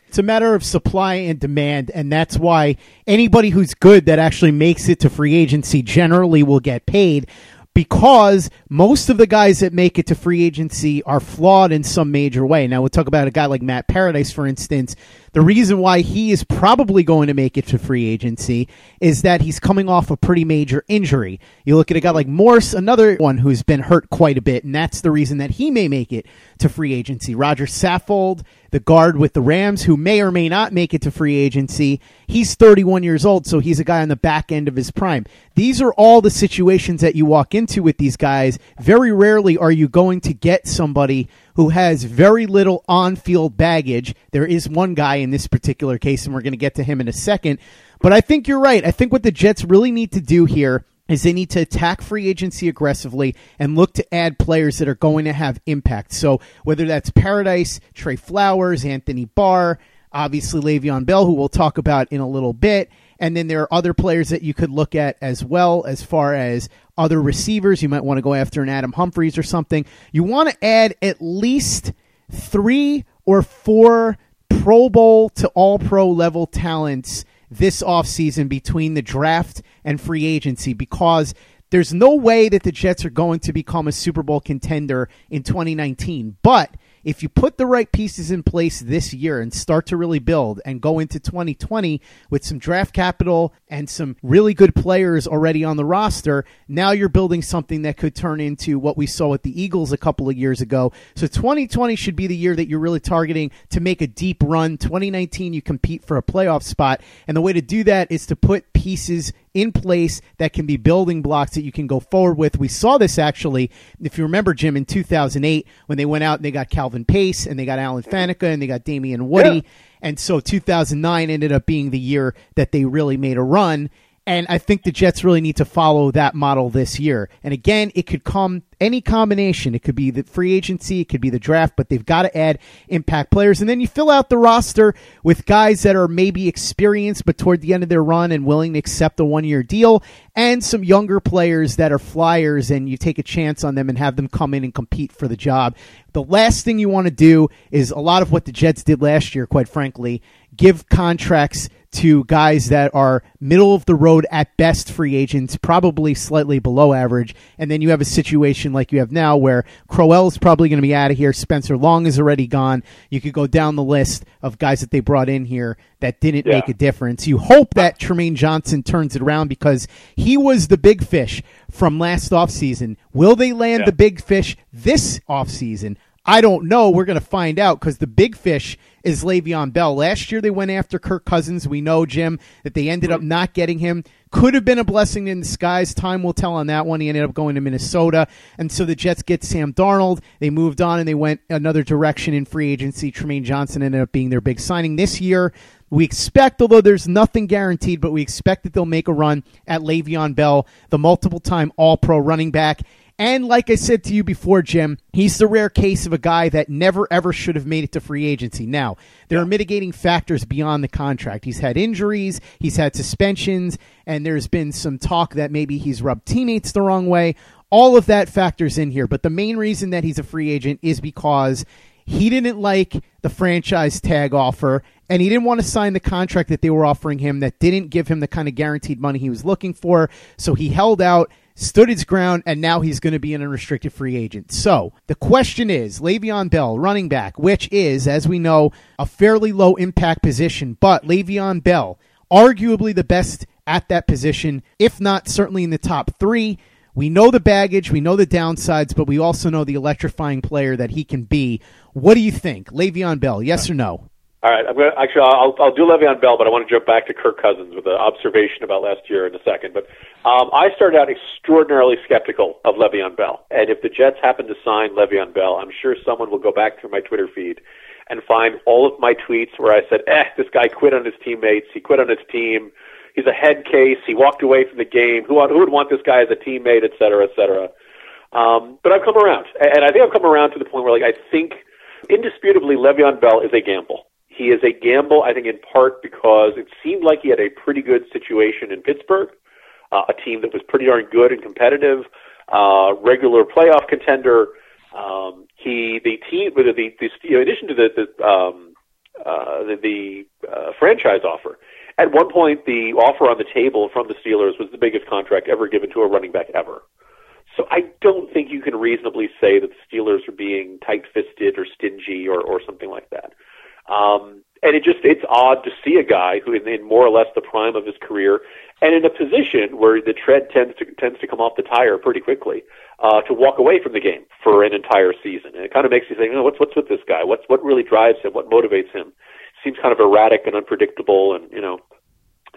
It's a matter of supply and demand, and that's why anybody who's good that actually makes it to free agency generally will get paid because most of the guys that make it to free agency are flawed in some major way. Now, we'll talk about a guy like Matt Paradis, for instance. The reason why he is probably going to make it to free agency is that he's coming off a pretty major injury. You look at a guy like Morse, another one who's been hurt quite a bit, and that's the reason that he may make it to free agency. Roger Saffold, the guard with the Rams, who may or may not make it to free agency, he's 31 years old, so he's a guy on the back end of his prime. These are all the situations that you walk into with these guys. Very rarely are you going to get somebody who has very little on field baggage. There is one guy in this particular case, and we're going to get to him in a second. But I think you're right. I think what the Jets really need to do here is they need to attack free agency aggressively and look to add players that are going to have impact. So whether that's Paradis, Trey Flowers, Anthony Barr, obviously Le'Veon Bell, who we'll talk about in a little bit. And then there are other players that you could look at as well, as far as other receivers. You might want to go after an Adam Humphries or something. You want to add at least three or four Pro Bowl to All Pro level talents this offseason between the draft and free agency because there's no way that the Jets are going to become a Super Bowl contender in 2019. But if you put the right pieces in place this year and start to really build and go into 2020 with some draft capital and some really good players already on the roster, now you're building something that could turn into what we saw with the Eagles a couple of years ago. So 2020 should be the year that you're really targeting to make a deep run. 2019, you compete for a playoff spot. And the way to do that is to put pieces in place that can be building blocks that you can go forward with. We saw this actually, if you remember, Jim, in 2008 when they went out and they got Calvin Pace and they got Alan Faneca and they got Damien Woody. Yeah. And so 2009 ended up being the year that they really made a run. And I think the Jets really need to follow that model this year. And again, it could come any combination. It could be the free agency, it could be the draft, but they've got to add impact players. And then you fill out the roster with guys that are maybe experienced, but toward the end of their run and willing to accept a one year deal, and some younger players that are flyers, and you take a chance on them and have them come in and compete for the job. The last thing you want to do is a lot of what the Jets did last year, quite frankly, give contracts to guys that are middle of the road at best free agents, probably slightly below average. And then you have a situation like you have now where Crowell is probably going to be out of here. Spencer Long is already gone. You could go down the list of guys that they brought in here that didn't yeah. make a difference. You hope that Trumaine Johnson turns it around because he was the big fish from last offseason. Will they land yeah. the big fish this offseason? I don't know. We're going to find out because the big fish is Le'Veon Bell. Last year they went after Kirk Cousins. We know, Jim, that they ended up not getting him. Could have been a blessing in disguise. Time will tell on that one. He ended up going to Minnesota. And so the Jets get Sam Darnold. They moved on and they went another direction in free agency. Trumaine Johnson ended up being their big signing this year. We expect, although there's nothing guaranteed, but we expect that they'll make a run at Le'Veon Bell, the multiple time All Pro running back. And like I said to you before, Jim, he's the rare case of a guy that never ever should have made it to free agency. Now, there yeah. are mitigating factors beyond the contract. He's had injuries, he's had suspensions, and there's been some talk that maybe he's rubbed teammates the wrong way. All of that factors in here. But the main reason that he's a free agent is because he didn't like the franchise tag offer and he didn't want to sign the contract that they were offering him that didn't give him the kind of guaranteed money he was looking for. So he held out stood his ground, and now he's going to be an unrestricted free agent. So the question is Le'Veon Bell, running back, which is, as we know, a fairly low impact position, but Le'Veon Bell, arguably the best at that position, if not certainly in the top three. We know the baggage, we know the downsides, but we also know the electrifying player that he can be. What do you think, Le'Veon Bell? Yes or no? All right, I'm gonna actually I'll I'll do Le'Veon Bell, but I want to jump back to Kirk Cousins with an observation about last year in a second. But um, I started out extraordinarily skeptical of Le'Veon Bell, and if the Jets happen to sign Le'Veon Bell, I'm sure someone will go back through my Twitter feed and find all of my tweets where I said, "Eh, this guy quit on his teammates. He quit on his team. He's a head case. He walked away from the game. Who who would want this guy as a teammate, et cetera, et cetera." Um, but I've come around, and I think I've come around to the point where, like, I think indisputably Le'Veon Bell is a gamble. He is a gamble, I think, in part because it seemed like he had a pretty good situation in Pittsburgh, uh, a team that was pretty darn good and competitive, uh, regular playoff contender. Um, he, the team, the, the, the you know, in addition to the the, um, uh, the, the uh, franchise offer, at one point the offer on the table from the Steelers was the biggest contract ever given to a running back ever. So I don't think you can reasonably say that the Steelers are being tight-fisted or stingy or, or something like that. Um, and it just it's odd to see a guy who in, in more or less the prime of his career and in a position where the tread tends to tends to come off the tire pretty quickly uh, to walk away from the game for an entire season. And it kind of makes you think, oh, what's what's with this guy? What's what really drives him? What motivates him? Seems kind of erratic and unpredictable. And you know,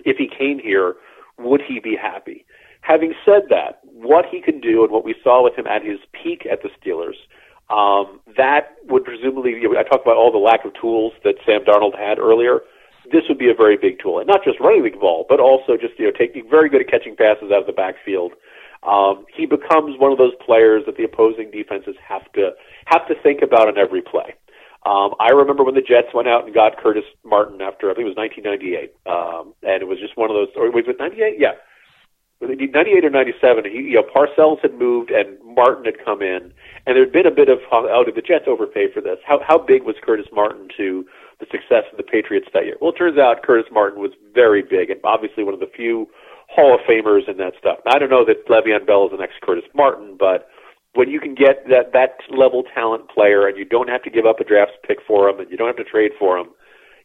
if he came here, would he be happy? Having said that, what he can do and what we saw with him at his peak at the Steelers um, that would presumably, you know, I talked about all the lack of tools that Sam Darnold had earlier. This would be a very big tool, and not just running the ball, but also just you know taking very good at catching passes out of the backfield. Um, he becomes one of those players that the opposing defenses have to have to think about on every play. Um, I remember when the Jets went out and got Curtis Martin after I think it was 1998, um, and it was just one of those. Or was it 98? Yeah, 98 or 97, he, you know, Parcells had moved and Martin had come in, and there'd been a bit of, oh, oh, did the Jets overpay for this? How, how big was Curtis Martin to the success of the Patriots that year? Well, it turns out Curtis Martin was very big and obviously one of the few Hall of Famers and that stuff. Now, I don't know that Le'Veon Bell is the next Curtis Martin, but when you can get that, that level talent player and you don't have to give up a draft pick for him and you don't have to trade for him,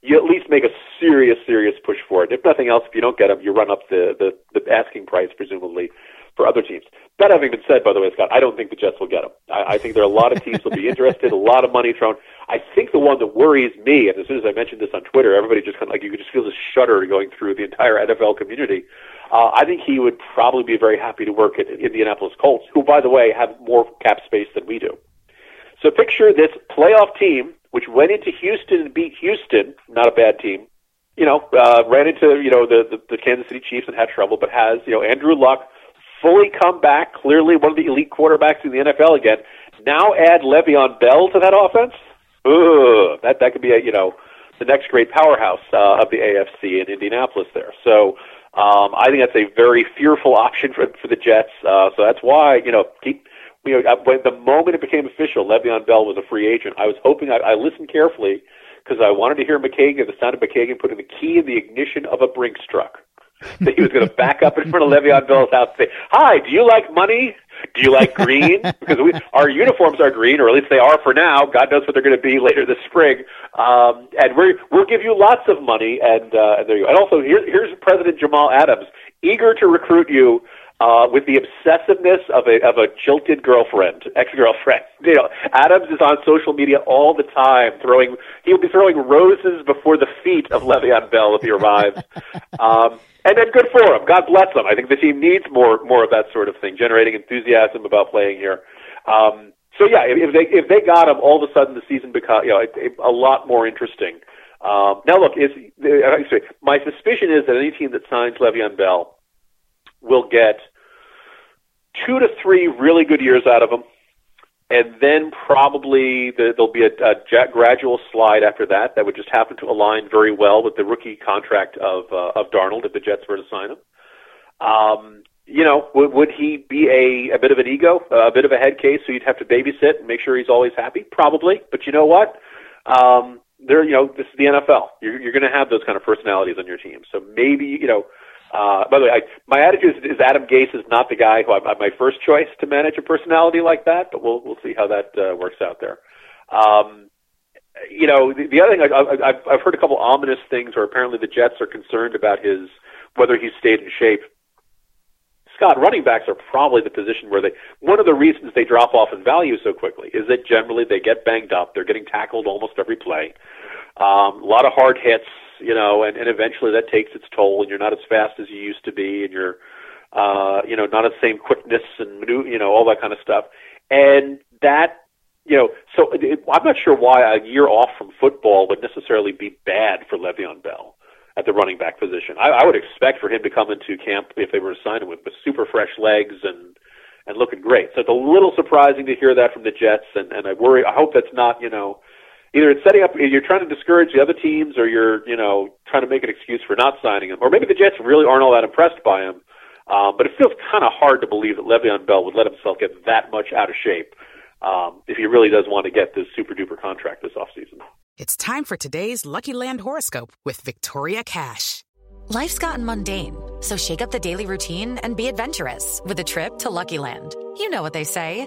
you at least make a serious, serious push for it. If nothing else, if you don't get them, you run up the, the, the asking price, presumably, for other teams. That having been said, by the way, Scott, I don't think the Jets will get him. I, I think there are a lot of teams that will be interested, a lot of money thrown. I think the one that worries me, and as soon as I mentioned this on Twitter, everybody just kind of like you could just feel this shudder going through the entire NFL community. Uh, I think he would probably be very happy to work at Indianapolis Colts, who, by the way, have more cap space than we do. So picture this playoff team which went into Houston and beat Houston, not a bad team. You know, uh, ran into you know the, the the Kansas City Chiefs and had trouble, but has you know Andrew Luck fully come back, clearly one of the elite quarterbacks in the NFL again. Now add Le'Veon Bell to that offense. Ugh, that that could be a you know the next great powerhouse uh, of the AFC in Indianapolis there. So um, I think that's a very fearful option for for the Jets. Uh, so that's why you know keep you know, when the moment it became official, Le'Veon Bell was a free agent. I was hoping I, I listened carefully because I wanted to hear Maccagnan, the sound of Maccagnan putting the key in the ignition of a Brinks truck. that he was going to back up in front of Le'Veon Bell's house and say, "Hi, do you like money? Do you like green? because we, our uniforms are green, or at least they are for now. God knows what they're going to be later this spring. Um, and we we'll give you lots of money. And, uh, and there you go. And also, here, here's President Jamal Adams, eager to recruit you uh, with the obsessiveness of a of a jilted girlfriend, ex girlfriend. You know, Adams is on social media all the time, throwing he'll be throwing roses before the feet of Le'Veon Bell if he arrives. um, and then good for him. God bless him. I think the team needs more more of that sort of thing, generating enthusiasm about playing here. Um, so yeah, if, they if they got him, all of a sudden the season becomes you know it, a lot more interesting. Um, now look, is uh, my suspicion is that any team that signs Le'Veon Bell will get two to three really good years out of him, and then probably the, there'll be a, a gradual slide after that that would just happen to align very well with the rookie contract of uh, of Darnold if the Jets were to sign him. Um, you know, would, would he be a, a bit of an ego, a bit of a head case, so you'd have to babysit and make sure he's always happy? Probably, but you know what? Um, there, you know, this is the NFL. You're, you're going to have those kind of personalities on your team. So maybe, you know, uh, by the way, I, my attitude is, is Adam Gase is not the guy who I'm, my first choice to manage a personality like that, but we'll we'll see how that uh, works out there. Um, you know, the, the other thing I, I've, I've heard a couple ominous things, where apparently the Jets are concerned about his whether he's stayed in shape. Scott, running backs are probably the position where they. One of the reasons they drop off in value so quickly is that generally they get banged up. They're getting tackled almost every play. Um, a lot of hard hits, you know, and, and eventually that takes its toll, and you're not as fast as you used to be, and you're, uh, you know, not the same quickness and you know all that kind of stuff. And that, you know, so it, I'm not sure why a year off from football would necessarily be bad for Le'Veon Bell at the running back position. I, I would expect for him to come into camp if they were to sign him with, with super fresh legs and and looking great. So it's a little surprising to hear that from the Jets, and and I worry. I hope that's not you know either it's setting up you're trying to discourage the other teams, or you're you know trying to make an excuse for not signing him, or maybe the Jets really aren't all that impressed by him. Um, but it feels kind of hard to believe that Le'Veon Bell would let himself get that much out of shape um, if he really does want to get this super duper contract this offseason. It's time for today's Lucky Land horoscope with Victoria Cash. Life's gotten mundane, so shake up the daily routine and be adventurous with a trip to Lucky Land. You know what they say.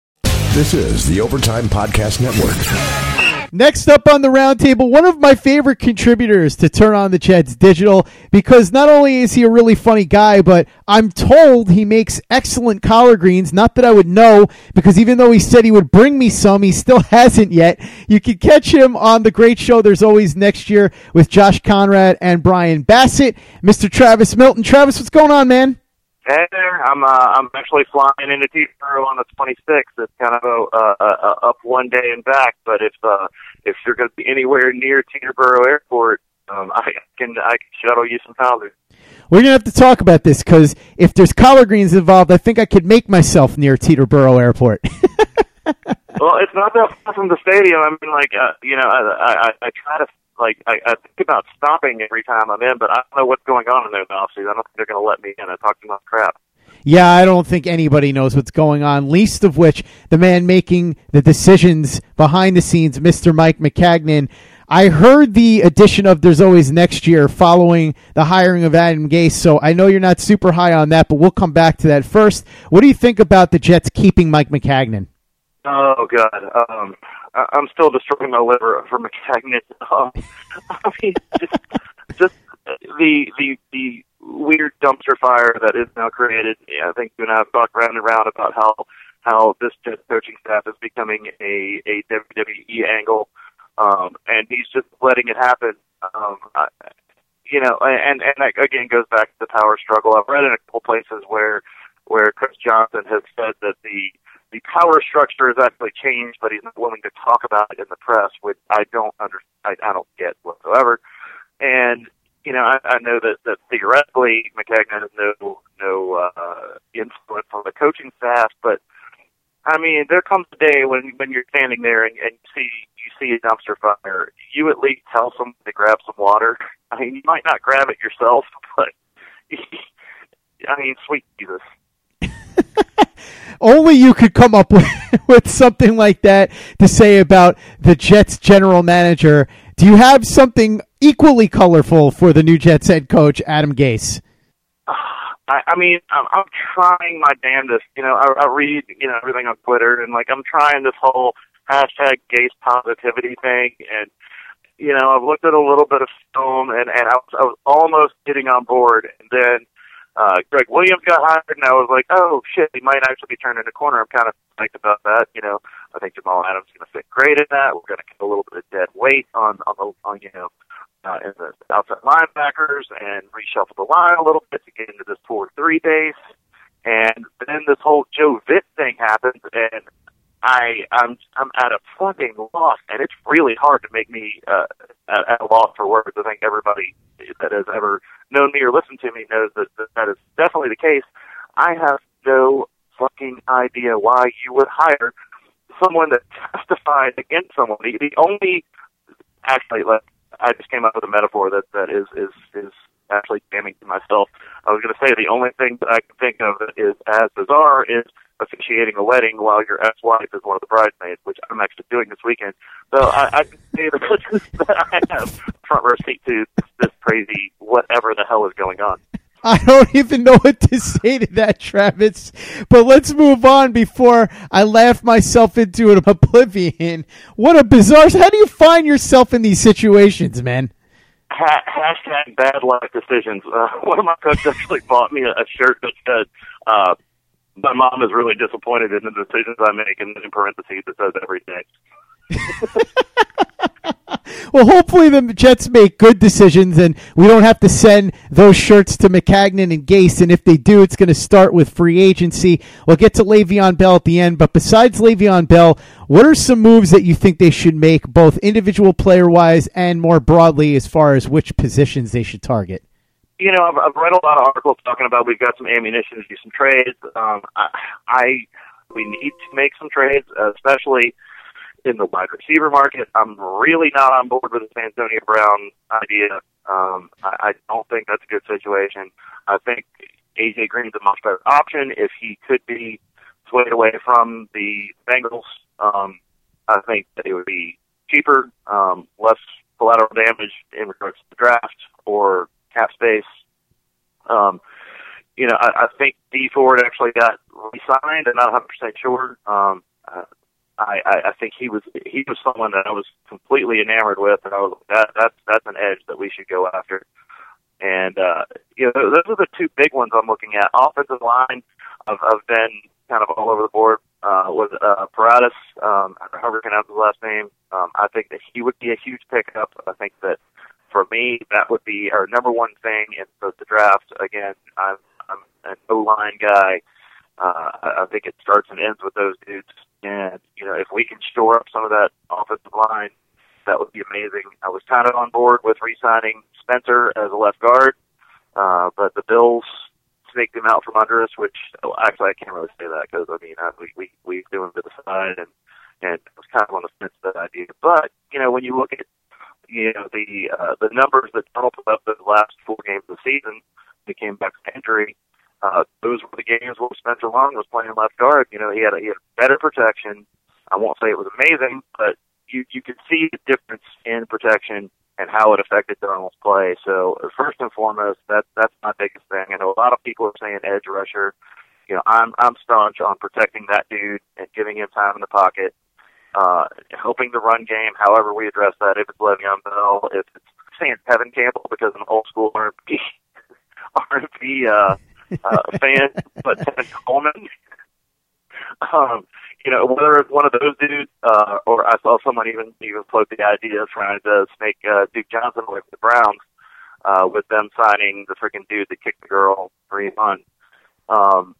This is the Overtime Podcast Network. Next up on the roundtable, one of my favorite contributors to Turn on the Jets Digital, because not only is he a really funny guy, but I'm told he makes excellent collard greens. Not that I would know, because even though he said he would bring me some, he still hasn't yet. You can catch him on the great show There's Always Next Year with Josh Conrad and Brian Bassett. Mr. Travis Milton. Travis, what's going on, man? Hey there, I'm uh, I'm actually flying into Teterboro on the 26th. It's kind of a, a, a up one day and back, but if uh, if you're going to be anywhere near Teterboro Airport, um, I can I can shuttle you some powder. We're gonna have to talk about this because if there's collard greens involved, I think I could make myself near Teterboro Airport. well, it's not that far from the stadium. I mean, like uh, you know, I, I I try to like I, I think about stopping every time I'm in, but I don't know what's going on in there the offseason. I don't think they're going to let me in. I talk too much crap. Yeah, I don't think anybody knows what's going on, least of which the man making the decisions behind the scenes, Mr. Mike Maccagnan. I heard the addition of There's Always Next Year following the hiring of Adam Gase, so I know you're not super high on that, but we'll come back to that first. What do you think about the Jets keeping Mike Maccagnan? Oh, God. Um, I, I'm still destroying my liver for Maccagnan. Um, I mean, just, just the the the weird dumpster fire that is now created. Yeah, I think you and I have talked round and round about how how this Jets coaching staff is becoming a a WWE angle, um, and he's just letting it happen. Um, I, you know, and and that again goes back to the power struggle. I've read in a couple places where where Chris Johnson has said that the the power structure has actually changed, but he's not willing to talk about it in the press, which I don't under I, I don't get whatsoever. And you know, I, I know that that theoretically Maccagnan has no no uh, influence on the coaching staff, but I mean, there comes a day when when you're standing there and, and you see you see a dumpster fire, you at least tell someone to grab some water. I mean, you might not grab it yourself, but I mean, sweet Jesus. Only you could come up with, with something like that to say about the Jets general manager. Do you have something equally colorful for the new Jets head coach, Adam Gase? I, I mean, I'm, I'm trying my damnedest. You know, I, I read, you know, everything on Twitter, and like I'm trying this whole hashtag Gase positivity thing, and you know, I've looked at a little bit of film, and and I was, I was almost getting on board, and then uh, Gregg Williams got hired, and I was like, oh shit, he might actually be turning the corner. I'm kind of psyched about that. You know, I think Jamal Adams is going to fit great in that. We're going to get a little bit of dead weight on on the on you know uh, in the outside linebackers and reshuffle the line a little bit to get into this four three base. And then this whole Joe Vitt thing happens, and I I'm I'm at a fucking loss, and it's really hard to make me uh, at, at a loss for words. I think everybody that has ever known me or listened to me knows that that, that is definitely the case. I have no fucking idea why you would hire someone that testified against someone. The, the only actually, like, I just came up with a metaphor that that is is is actually damning to myself. I was going to say the only thing that I can think of that is as bizarre is officiating a wedding while your ex-wife is one of the bridesmaids, which I'm actually doing this weekend. So I, I can say the that I have front row seat to this, this crazy whatever the hell is going on. I don't even know what to say to that, Travis. But let's move on before I laugh myself into an oblivion. What a bizarre! How do you find yourself in these situations, man? Ha- hashtag bad life decisions. Uh, one of my coaches actually bought me a, a shirt that said, uh, "My mom is really disappointed in the decisions I make," and in parentheses it says every day. Well, hopefully the Jets make good decisions, and we don't have to send those shirts to Maccagnan and Gase. And if they do, it's going to start with free agency. We'll get to Le'Veon Bell at the end. But besides Le'Veon Bell, what are some moves that you think they should make, both individual player wise and more broadly, as far as which positions they should target? You know, I've, I've read a lot of articles talking about we've got some ammunition to do some trades. Um, I, I we need to make some trades, especially in the wide receiver market. I'm really not on board with the Antonio Brown idea. Um, I, I don't think that's a good situation. I think AJ Green's a much better option if he could be swayed away from the Bengals. Um, I think that it would be cheaper, um, less collateral damage in regards to the draft or cap space. Um, you know, I, I think Dee Ford actually got re-signed. I'm not 100 percent sure. Um, uh, I, I, I think he was he was someone that I was completely enamored with, and I was that that's that's an edge that we should go after. And uh, you know, those are the two big ones I'm looking at. Offensive line, I've, I've been kind of all over the board uh, with uh, Paratus, um, however pronounce his last name. Um, I think that he would be a huge pickup. I think that for me, that would be our number one thing in the, the draft. Again, I'm, I'm an O line guy. Uh, I think it starts and ends with those dudes. And you know, if we can shore up some of that offensive line, that would be amazing. I was kind of on board with re-signing Spencer as a left guard, uh, but the Bills snaked him out from under us. Which well, actually, I can't really say that because I mean, I, we we we threw him to the side, and and I was kind of on the fence with that idea. But you know, when you look at you know the uh, the numbers that Darnold put up the last four games of the season, he came back from injury. Uh, those were the games where Spencer Long was playing left guard. You know, he had a, he had better protection. I won't say it was amazing, but you you could see the difference in protection and how it affected Darnold's play. So uh, first and foremost, that that's my biggest thing. I know a lot of people are saying edge rusher. You know, I'm I'm staunch on protecting that dude and giving him time in the pocket, uh, helping the run game. However, we address that. If it's Le'Veon Bell, if it's saying Tevin Campbell because I'm an old school R&B R&B uh, uh, fan, but Tevin Coleman. Um, you know, whether it's one of those dudes, uh, or I saw someone even even float the idea of trying to snake uh, Duke Johnson away from the Browns, uh, with them signing the freaking dude that kicked the girl three months. Um,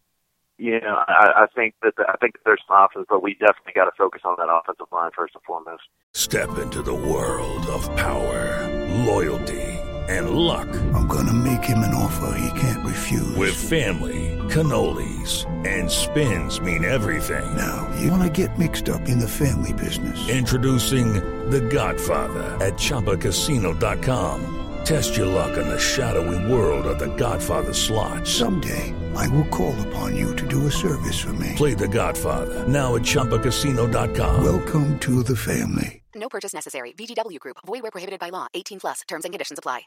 you know, I, I think that I think that there's some options, but we definitely got to focus on that offensive line first and foremost. Step into the world of power, loyalty, and luck. I'm going to make him an offer he can't refuse. With family, cannolis, and spins mean everything. Now, you want to get mixed up in the family business. Introducing The Godfather at ChumbaCasino.com. Test your luck in the shadowy world of The Godfather slot. Someday, I will call upon you to do a service for me. Play The Godfather now at ChumbaCasino.com. Welcome to the family. No purchase necessary. VGW Group. Void where prohibited by law. 18 plus. Terms and conditions apply.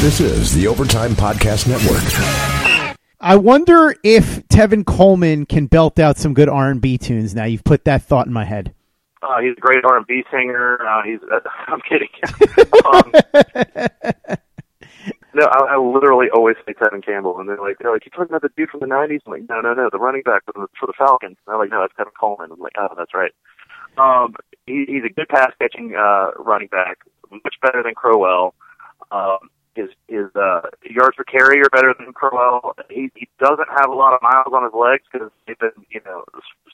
This is the Overtime Podcast Network. I wonder if Tevin Coleman can belt out some good R and B tunes. Now you've put that thought in my head. Uh, he's a great R&B singer. Uh, he's. Uh, I'm kidding. um, no, I, I literally always say Tevin Campbell, and they're like, they're like, you talking about the dude from the '90s? I'm like, no, no, no, the running back for the, for the Falcons. And they're like, no, that's Tevin Coleman. I'm like, oh, that's right. Um, he, he's a good pass catching uh, running back, much better than Crowell. Um, his his uh, yards per carry are better than Crowell. He he doesn't have a lot of miles on his legs because they've been you know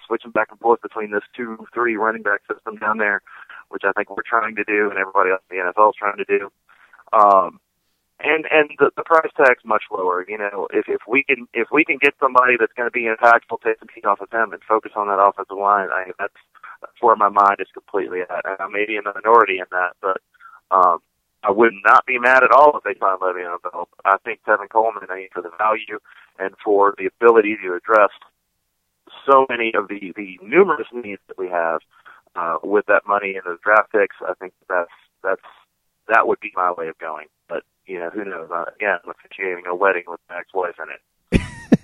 switching back and forth between this two three running back system down there, which I think we're trying to do and everybody else in the NFL is trying to do. Um, and and the, the price tag's much lower. You know, if if we can if we can get somebody that's going to be impactful, take some heat off of him, and focus on that offensive line, I that's that's where my mind is completely at. And I may be in the minority in that, but um, I would not be mad at all if they signed Le'Veon Bell. I think Tevin Coleman, I mean, for the value and for the ability to address so many of the the numerous needs that we have uh, with that money and those draft picks, I think that's that's that would be my way of going. But you know, who knows? Uh, again, I'm officiating a wedding with my ex-wife in it.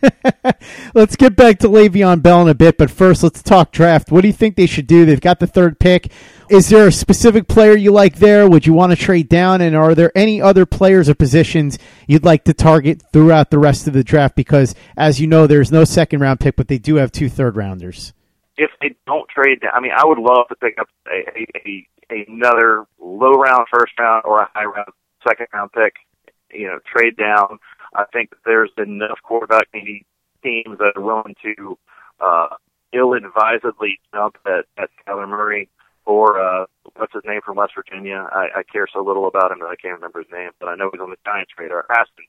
let's get back to Le'Veon Bell in a bit, but first let's talk draft. What do you think they should do? They've got the third pick. Is there a specific player you like there? Would you want to trade down? And are there any other players or positions you'd like to target throughout the rest of the draft? Because as you know, there's no second round pick, but they do have two third rounders. If they don't trade down, I mean, I would love to pick up a, a, a another low round first round or a high round second round pick. You know, trade down. I think there's enough quarterback needy teams that are willing to uh, ill-advisedly jump at, at Kyler Murray or uh, what's his name from West Virginia. I, I care so little about him that I can't remember his name, but I know he's on the Giants radar. Aston.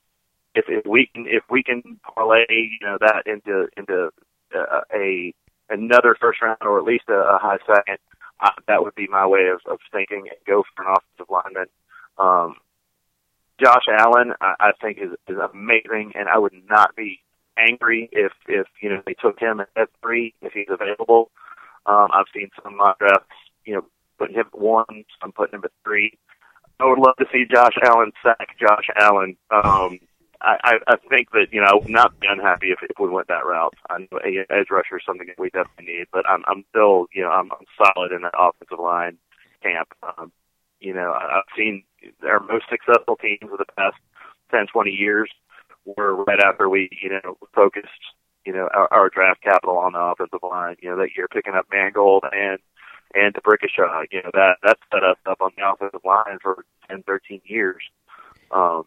If if we can if we can parlay you know that into into uh, a another first round or at least a, a high second, uh, that would be my way of, of thinking and go for an offensive lineman. Um, Josh Allen, I, I think is is amazing, and I would not be angry if if you know they took him at three if he's available. Um, I've seen some mock drafts you know, putting him at one, I'm putting him at three. I would love to see Josh Allen sack Josh Allen. Um, I, I, I think that you know I would not be unhappy if, if we went that route. I know a edge rusher is something that we definitely need, but I'm I'm still you know I'm, I'm solid in that offensive line camp. Um, you know I've seen our most successful teams of the past 10, 20 years were right after we you know focused you know our, our draft capital on the offensive line. You know that year picking up Mangold and and D'Brickashaw. You know that that set us up on the offensive line for 10, 13 years. Um,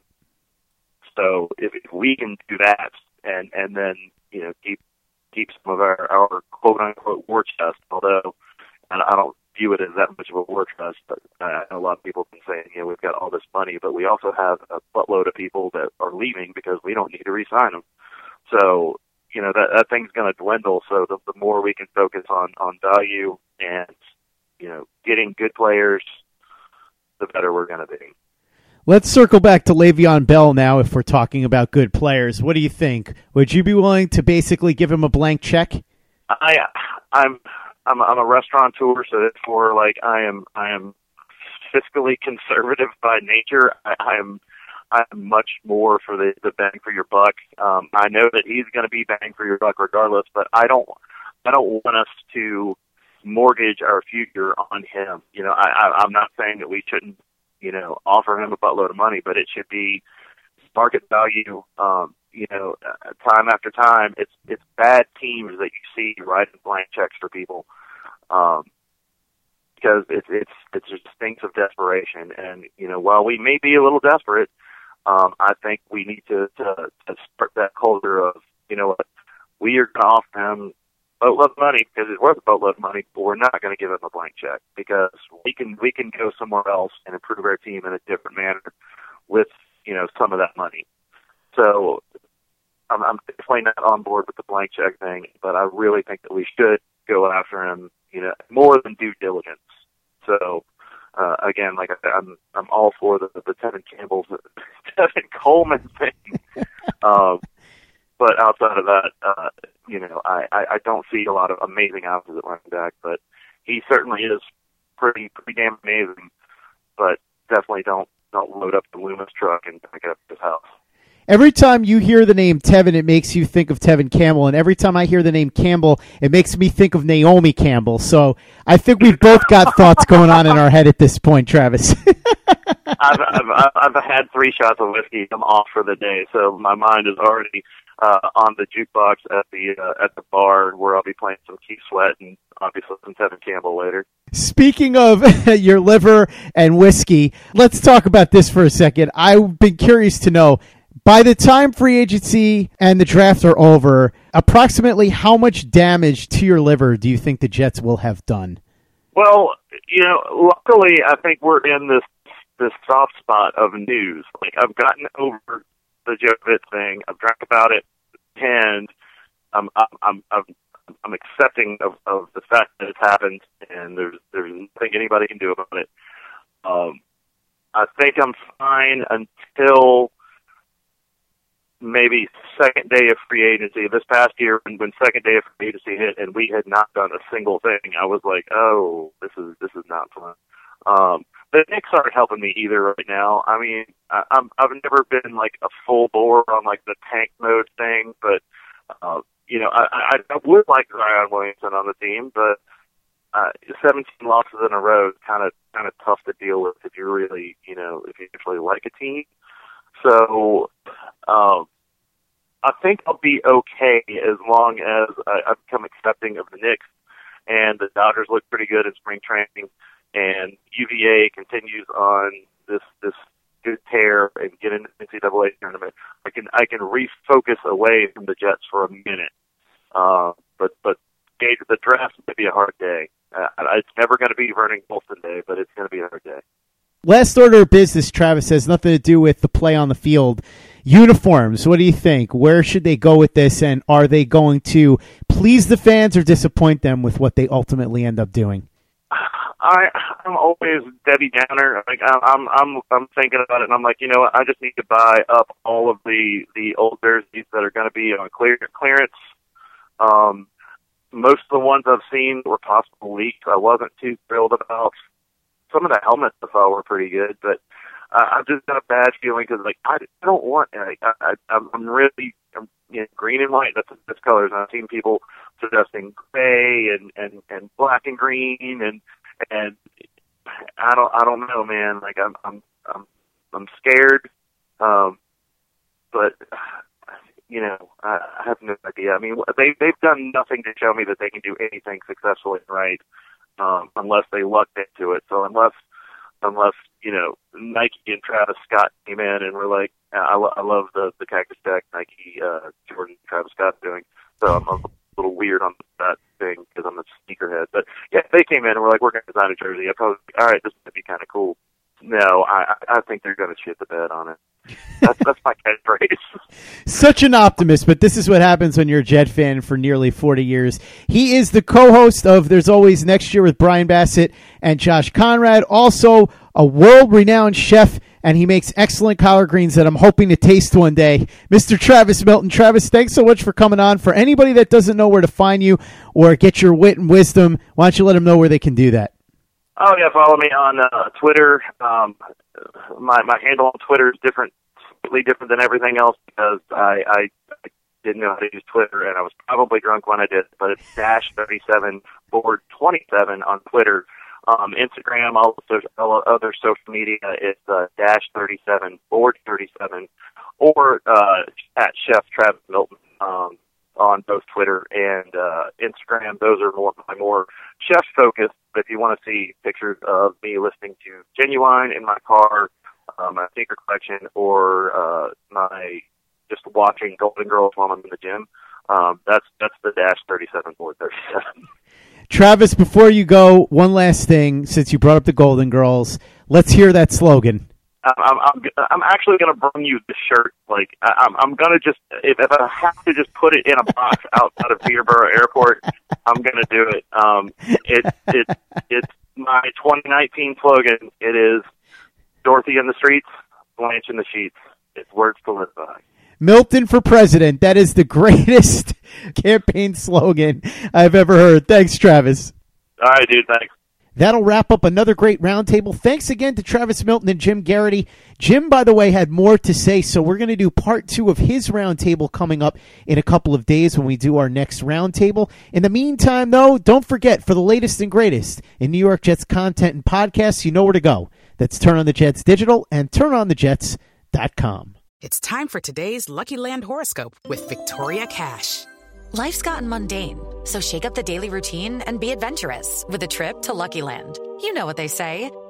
so if, if we can do that, and and then you know keep keep some of our our quote unquote war chest, although I don't view it as that much of a war chest, but I know a lot of people have been saying, you know, we've got all this money, but we also have a buttload of people that are leaving because we don't need to re-sign them. So, you know, that that thing's going to dwindle. So the, the more we can focus on on value and you know, getting good players, the better we're going to be. Let's circle back to Le'Veon Bell now. If we're talking about good players, what do you think? Would you be willing to basically give him a blank check? I, I'm, I'm, I'm a restaurateur, so therefore, like, I am, I am fiscally conservative by nature. I, I'm, I'm much more for the the bang for your buck. Um, I know that he's going to be bang for your buck regardless, but I don't, I don't want us to mortgage our future on him. You know, I, I, I'm not saying that we shouldn't, you know, offer him a buttload of money, but it should be market value. Um, you know, uh, time after time, it's it's bad teams that you see writing blank checks for people, um, because it's it's it's just stinks of desperation. And you know, while we may be a little desperate, um, I think we need to to, to start that culture of you know what we are going to offer him boatload of money because it's worth a boatload of money, but we're not going to give them a blank check because we can we can go somewhere else and improve our team in a different manner with you know some of that money. So I'm, I'm definitely not on board with the blank check thing, but I really think that we should go after him, you know, more than due diligence. So uh, again, like I said, I'm I'm all for the the Tevin Campbell's Tevin Coleman thing. um, but outside of that, uh, you know, I, I, I don't see a lot of amazing at running back, but he certainly is pretty pretty damn amazing. But definitely don't don't load up the Loomis truck and pick it up his house. Every time you hear the name Tevin, it makes you think of Tevin Campbell, and every time I hear the name Campbell, it makes me think of Naomi Campbell. So I think we've both got thoughts going on in our head at this point, Travis. I've, I've I've had three shots of whiskey. I'm off for the day, so my mind is already uh, on the jukebox at the uh, at the bar where I'll be playing some Keith Sweat and obviously some Tevin Campbell later. Speaking of your liver and whiskey, let's talk about this for a second. I've been curious to know by the time free agency and the draft are over, approximately how much damage to your liver do you think the Jets will have done? Well, you know, luckily I think we're in this this soft spot of news. Like I've gotten over the Joe Vitt thing. I've drank about it and I'm I'm I'm I'm accepting of, of the fact that it's happened, and there's there's nothing anybody can do about it. Um, I think I'm fine until maybe second day of free agency. This past year, when, when second day of free agency hit, and we had not done a single thing, I was like, "Oh, this is this is not fun." Um, the Knicks aren't helping me either right now. I mean, I, I'm I've never been like a full bore on like the tank mode thing, but uh, you know, I, I, I would like Zion Williamson on the team, but uh, 17 losses in a row is kind of kind of tough to deal with if you really, you know, if you actually like a team. So, um, I think I'll be okay as long as I, I become accepting of the Knicks and the Dodgers look pretty good in spring training, and UVA continues on this this good tear and get into the NCAA tournament. I can I can refocus away from the Jets for a minute. Uh, but but the draft may be a hard day. Uh, it's never going to be Vernon Gholston Day, but it's going to be a hard day. Last order of business, Travis has nothing to do with the play on the field. Uniforms. What do you think? Where should they go with this, and are they going to please the fans or disappoint them with what they ultimately end up doing? I I'm always Debbie Downer. Like I'm I'm I'm thinking about it, and I'm like, you know, what? I just need to buy up all of the the old jerseys that are going to be on clear clearance. Um, most of the ones I've seen were possible leaks. I wasn't too thrilled about. Some of the helmets I saw were pretty good, but uh, I've just got a bad feeling because like I, I don't want like I, I I'm really I'm, you know, green and white. That's that's colors. I've seen people suggesting gray and and and black and green and and I don't I don't know, man. Like I'm I'm I'm I'm scared. Um, but you know, I, I have no idea. I mean, they they've done nothing to show me that they can do anything successfully right, um, unless they lucked into it. So unless unless you know Nike and Travis Scott came in and were like, I, lo- I love the the Cactus Jack Nike uh, Jordan Travis Scott doing. So I'm, a little weird on that thing because I'm a sneakerhead. But yeah, they came in and were like, we're going to design a jersey. I probably all right, this might be kind of cool. No, I I think they're going to shit the bed on it. That's, that's my catchphrase. Such an optimist, but this is what happens when you're a Jet fan for nearly 40 years. He is the co-host of There's Always Next Year with Brian Bassett and Josh Conrad, also a world-renowned chef, and he makes excellent collard greens that I'm hoping to taste one day. Mr. Travis Milton. Travis, thanks so much for coming on. For anybody that doesn't know where to find you or get your wit and wisdom, why don't you let them know where they can do that? Oh yeah, follow me on uh, Twitter. Um, my my handle on Twitter is different, slightly different than everything else because I, I I didn't know how to use Twitter and I was probably drunk when I did. But it's dash thirty seven forward twenty seven on Twitter. Um, Instagram, all the all other social media is uh, dash thirty seven forward thirty seven, or uh, at Chef Travis Milton. Um, on both Twitter and uh, Instagram. Those are more my more chef focused. But if you want to see pictures of me listening to Ginuwine in my car, uh, my sneaker collection, or uh, my just watching Golden Girls while I'm in the gym, um, that's that's the dash thirty seven board thirty seven. Travis, before you go, one last thing. Since you brought up the Golden Girls, let's hear that slogan. I'm I'm I'm actually gonna bring you the shirt. Like I, I'm I'm gonna just if, if I have to just put it in a box outside of Teterboro Airport, I'm gonna do it. Um, it it it's my 2019 slogan. It is Dorothy in the streets, Blanche in the sheets. It's words to live by. Milton for president. That is the greatest campaign slogan I've ever heard. Thanks, Travis. All right, dude. Thanks. That'll wrap up another great roundtable. Thanks again to Travis Milton and Jim Geraghty. Jim, by the way, had more to say, so we're going to do part two of his roundtable coming up in a couple of days when we do our next roundtable. In the meantime, though, don't forget for the latest and greatest in New York Jets content and podcasts, you know where to go. That's Turn on the Jets Digital and TurnOnTheJets.com. It's time for today's Lucky Land horoscope with Victoria Cash. Life's gotten mundane, so shake up the daily routine and be adventurous with a trip to Lucky Land. You know what they say.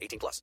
18 plus.